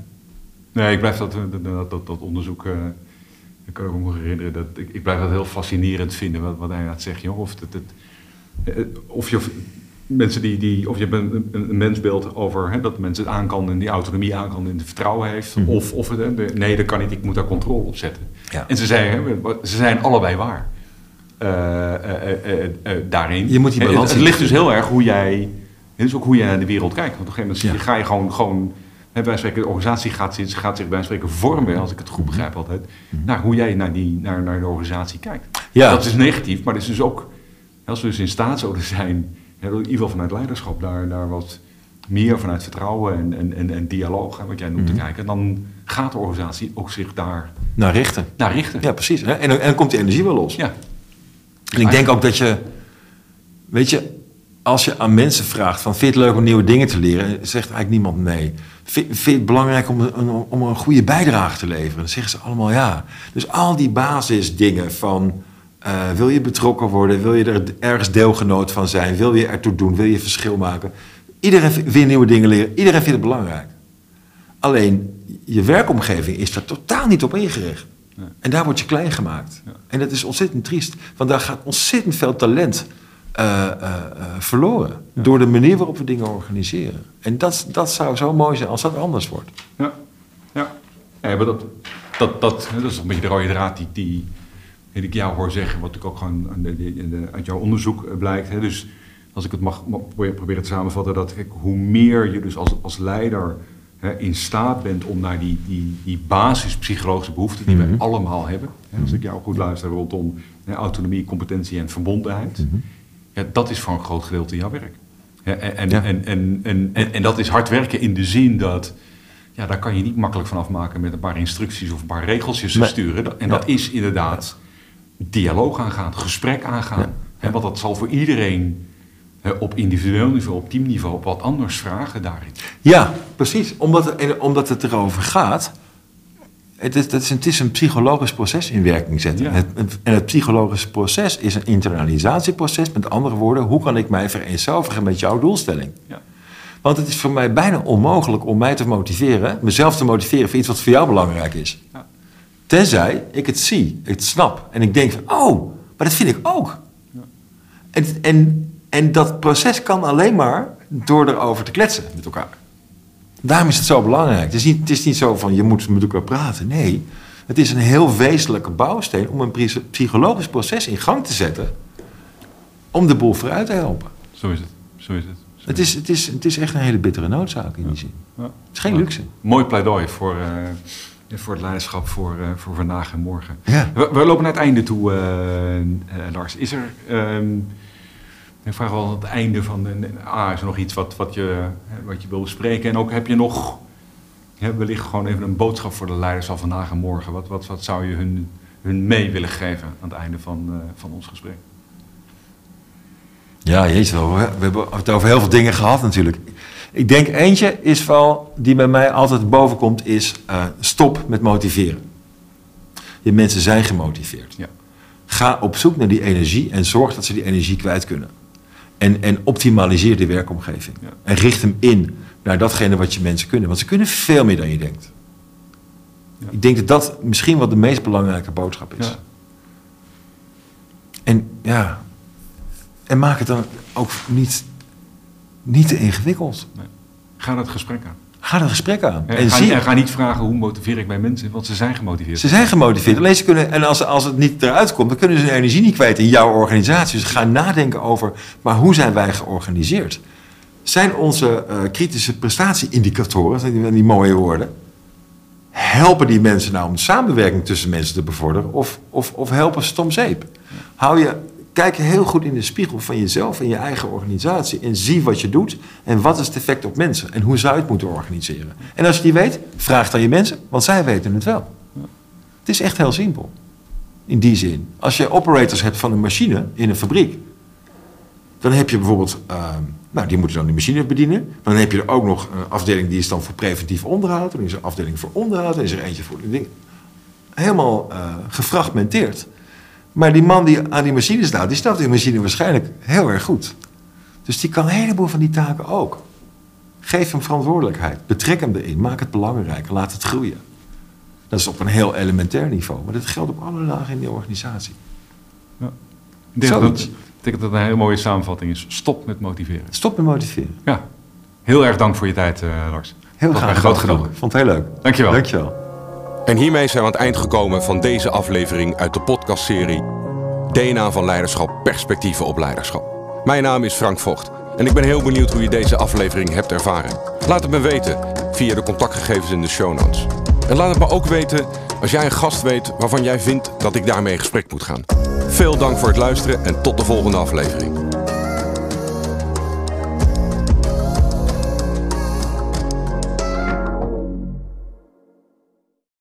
Nee, ik blijf dat, dat, dat, dat, dat onderzoek. eh, ik kan me ook nog herinneren dat ik, ik blijf dat heel fascinerend vinden wat, wat hij inderdaad zegt. Joh, of, het, eh, of je mensen die, die of je hebt een, mensbeeld over hè, dat mensen het aan kan en die autonomie aan kan en het vertrouwen heeft, Mhm. of, of het de- nee, dat kan niet. Ik moet daar controle op zetten. Ja. En ze zijn, hè, ze zijn allebei waar. Eh, eh, eh, daarin. Je moet die balans Het, het ligt dus heel erg hoe jij, het is ook hoe jij naar de wereld kijkt. Want op een gegeven moment Ja. ga je gewoon, gewoon hè, wij spreken, de organisatie gaat, zich- gaat zich bij spreken vormen, als ik het Mhm. goed begrijp altijd, naar hoe jij naar, die, naar, naar de organisatie kijkt. Ja. Dat is negatief, maar het is dus ook, als we dus in staat zouden zijn, hè, in ieder geval vanuit leiderschap, daar, daar wat meer vanuit vertrouwen en, en, en, en dialoog, hè, wat jij noemt, Mhm. te kijken, dan gaat de organisatie ook zich daar Naar richten. naar richten. Ja, precies. hè. En, dan- en dan komt die energie wel los. Ja. En ik denk ook dat je, weet je, als je aan mensen vraagt van vind je het leuk om nieuwe dingen te leren, zegt eigenlijk niemand nee. Vind, vind je het belangrijk om een, om een goede bijdrage te leveren? Dan zeggen ze allemaal ja. Dus al die basisdingen van eh, wil je betrokken worden, wil je er ergens deelgenoot van zijn, wil je ertoe doen, wil je verschil maken. Iedereen wil nieuwe dingen leren, iedereen vindt het belangrijk. Alleen je werkomgeving is daar totaal niet op ingericht. En daar word je klein gemaakt. Ja. En dat is ontzettend triest. Want daar gaat ontzettend veel talent eh, eh, verloren. Door de manier waarop we dingen organiseren. En dat, dat zou zo mooi zijn als dat anders wordt. Ja, ja. ja maar dat, dat, dat, dat is een beetje de rode draad die, die, die ik jou hoor zeggen, wat ik ook gewoon uit jouw onderzoek eh, blijkt. Hè. Dus als ik het mag, proberen te samenvatten, dat kijk, hoe meer je dus als, als leider hè, in staat bent om naar die, die, die basispsychologische behoeften die Mhm. we allemaal hebben, hè, als ik jou goed luister rondom hè, autonomie, competentie en verbondenheid, ja, dat is voor een groot gedeelte jouw werk. Ja, en, en, Ja. En, en, en, en, en dat is hard werken in de zin dat ja, daar kan je niet makkelijk van afmaken met een paar instructies of een paar regeltjes Nee. sturen. En Ja. dat is inderdaad dialoog aangaan, gesprek aangaan. Ja. En wat dat zal voor iedereen op individueel niveau, op teamniveau, op wat anders vragen daarin. Ja, precies. Omdat het, en omdat het erover gaat. Het is, het, is, het is een psychologisch proces in werking zetten. Ja. Het, en het psychologische proces is een internalisatieproces. Met andere woorden, hoe kan ik mij vereenzelvigen met jouw doelstelling? Ja. Want het is voor mij bijna onmogelijk om mij te motiveren, mezelf te motiveren voor iets wat voor jou belangrijk is. Ja. Tenzij ik het zie, ik het snap en ik denk van, oh, maar dat vind ik ook. En, en, en dat proces kan alleen maar door erover te kletsen met elkaar. Daarom is het zo belangrijk. Het is niet, het is niet zo van je moet met elkaar praten. Nee, het is een heel wezenlijke bouwsteen om een psychologisch proces in gang te zetten. Om de boel vooruit te helpen. Zo is het. Zo is het. Zo Het is, het, is, het is echt een hele bittere noodzaak in die zin. Ja. Het is geen Ja. luxe. Mooi pleidooi voor, eh, voor het leiderschap voor, eh, voor vandaag en morgen. Ja. We, we lopen naar het einde toe, eh, eh, Lars. Is er, ehm, ik vraag wel aan het einde van, de, ah, is er nog iets wat, wat, je, wat je wil bespreken? En ook heb je nog, hè, wellicht gewoon even een boodschap voor de leiders van vandaag en morgen. Wat, wat, wat zou je hun, hun mee willen geven aan het einde van, van ons gesprek? Ja, jezus wel. We hebben het over heel veel dingen gehad natuurlijk. Ik denk eentje is wel, die bij mij altijd boven komt, is eh, stop met motiveren. Je mensen zijn gemotiveerd. Ja. Ga op zoek naar die energie en zorg dat ze die energie kwijt kunnen. En, en optimaliseer de werkomgeving. Ja. En richt hem in naar datgene wat je mensen kunnen. Want ze kunnen veel meer dan je denkt. Ja. Ik denk dat dat misschien wel de meest belangrijke boodschap is. En ja, en maak het dan ook niet, niet te ingewikkeld. Ga dat gesprek aan. Ga er gesprek aan. En, En ga, zie, en ga niet vragen hoe motiveer ik mijn mensen, want ze zijn gemotiveerd. ze zijn gemotiveerd. Alleen ze kunnen, en als, als het niet eruit komt, dan kunnen ze hun energie niet kwijt in jouw organisatie. Dus ga nadenken over, maar hoe zijn wij georganiseerd? Zijn onze eh, kritische prestatieindicatoren, zijn die, die mooie woorden, helpen die mensen nou om samenwerking tussen mensen te bevorderen? Of, of, of helpen ze het om zeep? Hou je, kijk heel goed in de spiegel van jezelf en je eigen organisatie. En zie wat je doet en wat is het effect op mensen. En hoe zou je het moeten organiseren. En als je die weet, vraag dan je mensen, want zij weten het wel. Het is echt heel simpel. In die zin. Als je operators hebt van een machine in een fabriek. Dan heb je bijvoorbeeld, ehm, nou die moeten dan die machine bedienen. Dan heb je er ook nog een afdeling die is dan voor preventief onderhoud. Dan is er een afdeling voor onderhoud. Dan is er eentje voor. Helemaal eh, gefragmenteerd. Maar die man die aan die machine staat, die snapt die machine waarschijnlijk heel erg goed. Dus die kan een heleboel van die taken ook. Geef hem verantwoordelijkheid. Betrek hem erin. Maak het belangrijk. Laat het groeien. Dat is op een heel elementair niveau. Maar dat geldt op alle lagen in die organisatie. Ik denk, dat, ik denk dat dat een hele mooie samenvatting is. Stop met motiveren. Stop met motiveren. Ja, heel erg dank voor je tijd, eh, Lars. Heel graag. groot genoegen. Vond het heel leuk. Dankjewel. Dankjewel. En hiermee zijn we aan het eind gekomen van deze aflevering uit de podcastserie DNA van Leiderschap, Perspectieven op Leiderschap. Mijn naam is Frank Vocht en ik ben heel benieuwd hoe je deze aflevering hebt ervaren. Laat het me weten via de contactgegevens in de show notes. En laat het me ook weten als jij een gast weet waarvan jij vindt dat ik daarmee in gesprek moet gaan. Veel dank voor het luisteren en tot de volgende aflevering.